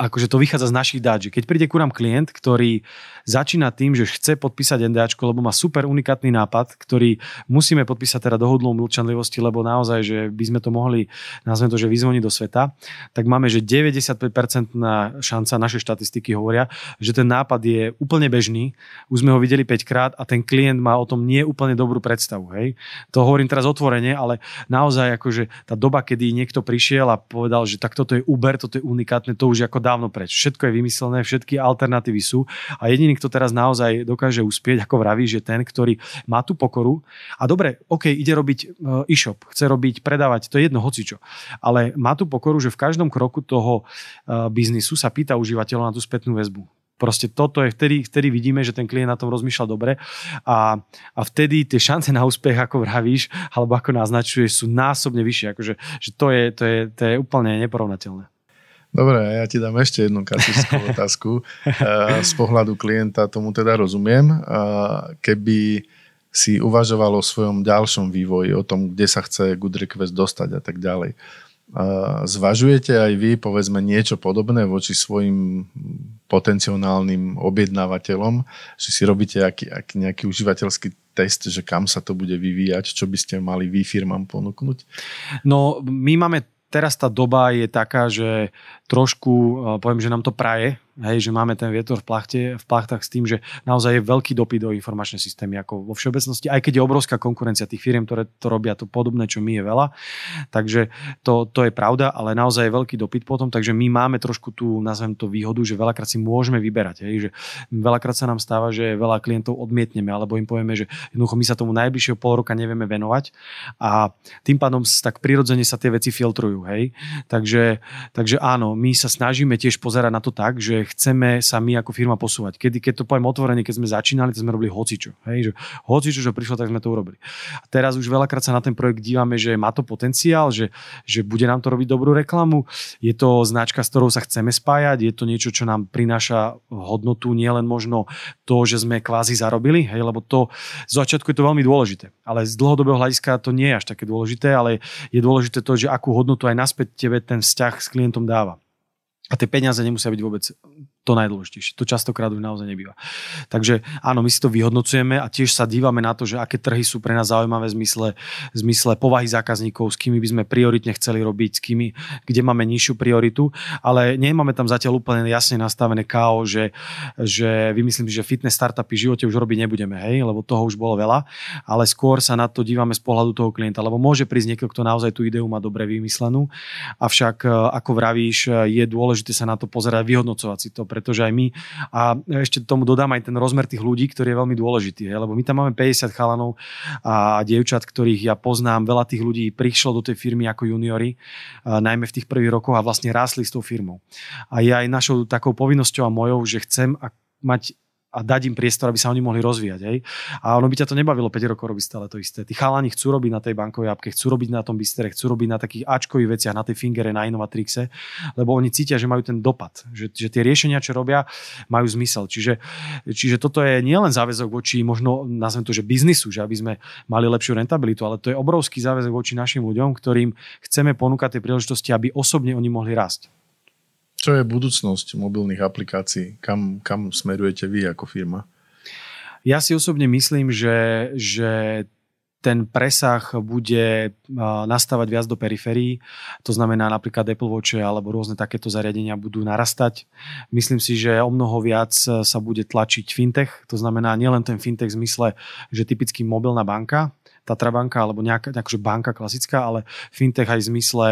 akože to vychádza z našich dát, že keď príde ku nám klient, ktorý začína tým, že chce podpísať NDAčko, lebo má super unikátny nápad, ktorý musíme podpísať teda dohodlou mlčanlivosti, lebo naozaj, že by sme to mohli, nazvem to, že vyzvoniť do sveta, tak máme, že 95% na šanca, naše štatistiky hovoria, že ten nápad je úplne bežný, už sme ho videli 5 krát a ten klient má o tom nie úplne dobrú predstavu. Hej? To hovorím teraz otvorene, ale naozaj akože tá doba, kedy niekto prišiel a povedal, že tak toto je Uber, toto je unikátne, to už ako dávno preč. Všetko je vymyslené, všetky alternatívy sú a jediný, kto teraz naozaj dokáže uspieť, ako vraví, že ten, ktorý má tú pokoru a dobre, OK, ide robiť e, e-shop, chce robiť, predávať, to je jedno hocičo, ale má tú pokoru, že v každom kroku toho e, biznisu sa pýta užívateľov na tú spätnú väzbu. Proste toto je, vtedy, vtedy vidíme, že ten klient na tom rozmýšľa dobre a, a vtedy tie šance na úspech, ako vravíš, alebo ako naznačuješ, sú násobne vyššie. Akože, že to, je, to, je, to je úplne neporovnateľné. Dobre, ja ti dám ešte jednu kasískú otázku. Eh, z pohľadu klienta tomu teda rozumiem. Eh, keby si uvažoval o svojom ďalšom vývoji, o tom, kde sa chce Good Request dostať a tak ďalej. Eh, zvažujete aj vy, povedzme, niečo podobné voči svojim potenciálnym objednávateľom, že si robíte aký, aký, nejaký užívateľský test, že kam sa to bude vyvíjať, čo by ste mali vy firmám ponúknuť? No, my máme teraz tá doba je taká, že trošku, poviem, že nám to praje, Hej, že máme ten vietor v, plachte, v plachtách s tým, že naozaj je veľký dopyt do informačnej systémy ako vo všeobecnosti, aj keď je obrovská konkurencia tých firiem, ktoré to robia to podobné, čo my je veľa. Takže to, to je pravda, ale naozaj je veľký dopyt potom, takže my máme trošku tú, nazvem to výhodu, že veľakrát si môžeme vyberať. Hej, že veľakrát sa nám stáva, že veľa klientov odmietneme, alebo im povieme, že jednoducho my sa tomu najbližšieho pol roka nevieme venovať a tým pádom tak prirodzene sa tie veci filtrujú. Hej. Takže, takže áno, my sa snažíme tiež pozerať na to tak, že chceme sa my ako firma posúvať. Kedy, keď to poviem otvorene, keď sme začínali, to sme robili hocičo. Hej, že hocičo, čo prišlo, tak sme to urobili. A teraz už veľakrát sa na ten projekt dívame, že má to potenciál, že, že bude nám to robiť dobrú reklamu. Je to značka, s ktorou sa chceme spájať, je to niečo, čo nám prináša hodnotu, nielen možno to, že sme kvázi zarobili, hej, lebo to z začiatku je to veľmi dôležité. Ale z dlhodobého hľadiska to nie je až také dôležité, ale je dôležité to, že akú hodnotu aj naspäť tebe ten vzťah s klientom dáva. A tie peniaze nemusia byť vôbec to najdôležitejšie. To častokrát už naozaj nebýva. Takže áno, my si to vyhodnocujeme a tiež sa dívame na to, že aké trhy sú pre nás zaujímavé v zmysle, v zmysle povahy zákazníkov, s kými by sme prioritne chceli robiť, s kými, kde máme nižšiu prioritu, ale nemáme tam zatiaľ úplne jasne nastavené KO, že, že vymyslím že fitness startupy v živote už robiť nebudeme, hej, lebo toho už bolo veľa, ale skôr sa na to dívame z pohľadu toho klienta, lebo môže prísť niekto, kto naozaj tú ideu má dobre vymyslenú, avšak ako vravíš, je dôležité sa na to pozerať, vyhodnocovať si to pretože aj my, a ešte tomu dodám aj ten rozmer tých ľudí, ktorý je veľmi dôležitý, hej, lebo my tam máme 50 chalanov a dievčat, ktorých ja poznám, veľa tých ľudí prišlo do tej firmy ako juniori, najmä v tých prvých rokoch a vlastne rásli s tou firmou. A je aj našou takou povinnosťou a mojou, že chcem mať a dať im priestor, aby sa oni mohli rozvíjať. Hej? A ono by ťa to nebavilo 5 rokov robiť stále to isté. Tí chalani chcú robiť na tej bankovej apke, chcú robiť na tom bistere, chcú robiť na takých Ačkových veciach, na tej fingere, na Innovatrixe, lebo oni cítia, že majú ten dopad, že, že tie riešenia, čo robia, majú zmysel. Čiže, čiže toto je nielen záväzok voči možno, nazvem to, že biznisu, že aby sme mali lepšiu rentabilitu, ale to je obrovský záväzok voči našim ľuďom, ktorým chceme ponúkať tie príležitosti, aby osobne oni mohli rásť. Čo je budúcnosť mobilných aplikácií? Kam, kam smerujete vy ako firma? Ja si osobne myslím, že, že ten presah bude nastávať viac do periférií. To znamená napríklad Apple Watch alebo rôzne takéto zariadenia budú narastať. Myslím si, že o mnoho viac sa bude tlačiť fintech. To znamená nielen ten fintech v zmysle, že typicky mobilná banka, Tatra banka alebo nejaká akože banka klasická, ale fintech aj v zmysle,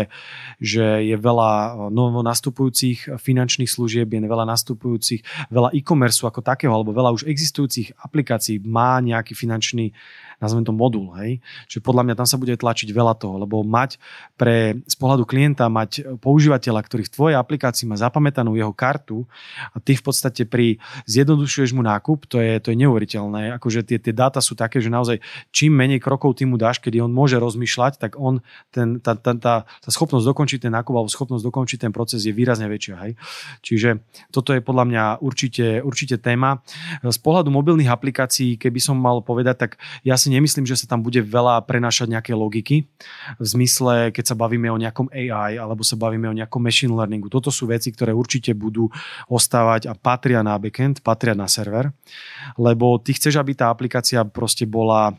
že je veľa novo nastupujúcich finančných služieb, je veľa nastupujúcich, veľa e-commerce ako takého, alebo veľa už existujúcich aplikácií má nejaký finančný nazvem to modul, hej. Čiže podľa mňa tam sa bude tlačiť veľa toho, lebo mať pre, z pohľadu klienta, mať používateľa, ktorý v tvojej aplikácii má zapamätanú jeho kartu a ty v podstate pri zjednodušuješ mu nákup, to je, to je neuveriteľné. Akože tie, tie dáta sú také, že naozaj čím menej krokov ty mu dáš, kedy on môže rozmýšľať, tak on, ten, tá, tá, tá, tá schopnosť dokončiť ten nákup alebo schopnosť dokončiť ten proces je výrazne väčšia. Hej. Čiže toto je podľa mňa určite, určite téma. Z pohľadu mobilných aplikácií, keby som mal povedať, tak ja si nemyslím, že sa tam bude veľa prenášať nejaké logiky. V zmysle, keď sa bavíme o nejakom AI alebo sa bavíme o nejakom machine learningu. Toto sú veci, ktoré určite budú ostávať a patria na backend, patria na server. Lebo ty chceš, aby tá aplikácia proste bola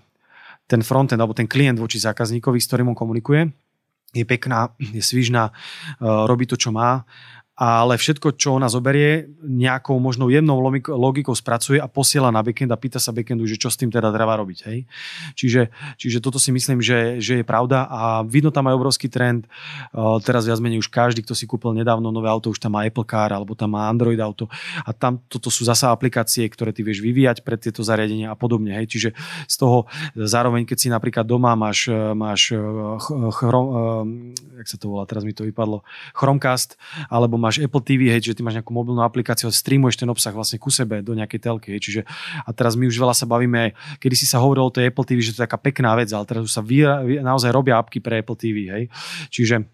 ten frontend alebo ten klient voči zákazníkovi, s ktorým on komunikuje, je pekná, je svižná, robí to, čo má ale všetko, čo ona zoberie, nejakou možno jemnou logikou spracuje a posiela na backend a pýta sa backendu, že čo s tým teda treba robiť. Hej? Čiže, čiže toto si myslím, že, že je pravda a vidno tam aj obrovský trend. Teraz viac menej už každý, kto si kúpil nedávno nové auto, už tam má Apple Car alebo tam má Android auto a tam toto sú zasa aplikácie, ktoré ty vieš vyvíjať pre tieto zariadenia a podobne. Hej? Čiže z toho zároveň, keď si napríklad doma máš, máš chrom, jak sa to volá, teraz mi to vypadlo, Chromecast alebo máš Apple TV, hej, že ty máš nejakú mobilnú aplikáciu streamuješ ten obsah vlastne ku sebe do nejakej telky. Hej, čiže a teraz my už veľa sa bavíme, kedy si sa hovorilo o tej Apple TV, že to je taká pekná vec, ale teraz už sa vy, naozaj robia apky pre Apple TV. Hej. Čiže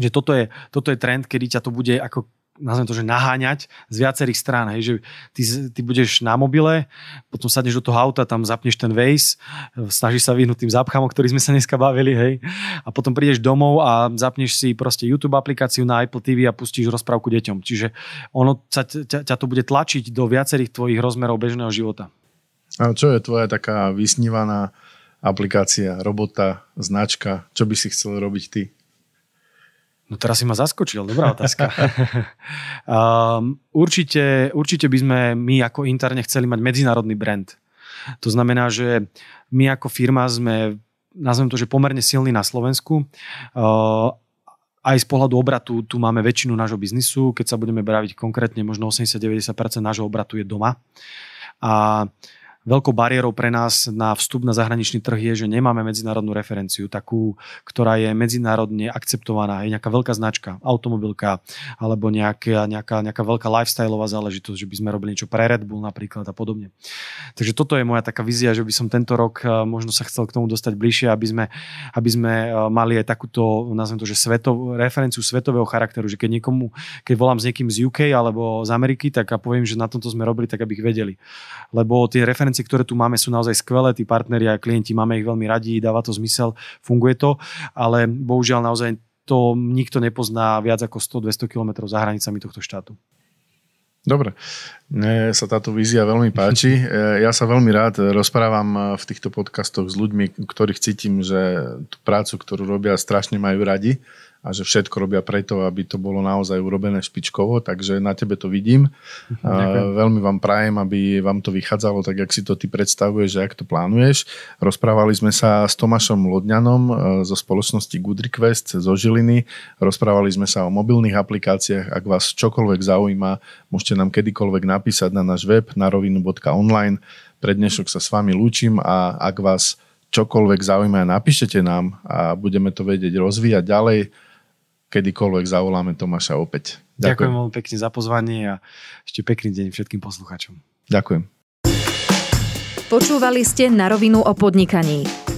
že toto je, toto je trend, kedy ťa to bude ako nazvem to, že naháňať z viacerých strán. Hej, že ty, ty budeš na mobile, potom sadneš do toho auta, tam zapneš ten Waze, snažíš sa vyhnúť tým zápcham, o ktorých sme sa dneska bavili, hej, a potom prídeš domov a zapneš si proste YouTube aplikáciu na Apple TV a pustíš rozprávku deťom. Čiže ono sa, ťa, ťa to bude tlačiť do viacerých tvojich rozmerov bežného života. A čo je tvoja taká vysnívaná aplikácia, robota, značka, čo by si chcel robiť ty? No teraz si ma zaskočil, dobrá otázka. um, určite, určite by sme my ako interne chceli mať medzinárodný brand. To znamená, že my ako firma sme, nazvem to, že pomerne silní na Slovensku. Uh, aj z pohľadu obratu tu máme väčšinu nášho biznisu. Keď sa budeme braviť konkrétne, možno 80-90% nášho obratu je doma. A veľkou bariérou pre nás na vstup na zahraničný trh je, že nemáme medzinárodnú referenciu, takú, ktorá je medzinárodne akceptovaná. Je nejaká veľká značka, automobilka, alebo nejaká, nejaká, nejaká veľká lifestyleová záležitosť, že by sme robili niečo pre Red Bull napríklad a podobne. Takže toto je moja taká vízia, že by som tento rok eh, možno sa chcel k tomu dostať bližšie, aby sme, aby sme eh, mali aj takúto, nazvem to, že svetov, referenciu svetového charakteru, že keď niekomu, keď volám s niekým z UK alebo z Ameriky, tak a poviem, že na tomto sme robili, tak aby ich vedeli. Lebo tie referencie referencie, ktoré tu máme, sú naozaj skvelé, tí partneri a klienti, máme ich veľmi radi, dáva to zmysel, funguje to, ale bohužiaľ naozaj to nikto nepozná viac ako 100-200 km za hranicami tohto štátu. Dobre, mne sa táto vízia veľmi páči. Ja sa veľmi rád rozprávam v týchto podcastoch s ľuďmi, ktorých cítim, že tú prácu, ktorú robia, strašne majú radi a že všetko robia preto, aby to bolo naozaj urobené špičkovo, takže na tebe to vidím. A veľmi vám prajem, aby vám to vychádzalo tak, jak si to ty predstavuješ, že ak to plánuješ. Rozprávali sme sa s Tomášom Lodňanom e, zo spoločnosti Good Request zo Žiliny. Rozprávali sme sa o mobilných aplikáciách. Ak vás čokoľvek zaujíma, môžete nám kedykoľvek napísať na náš web na rovinu.online. Pre dnešok sa s vami lúčim a ak vás čokoľvek zaujíma, napíšete nám a budeme to vedieť rozvíjať ďalej kedykoľvek zavoláme Tomáša opäť. Ďakujem. Ďakujem veľmi pekne za pozvanie a ešte pekný deň všetkým poslucháčom. Ďakujem. Počúvali ste na rovinu o podnikaní.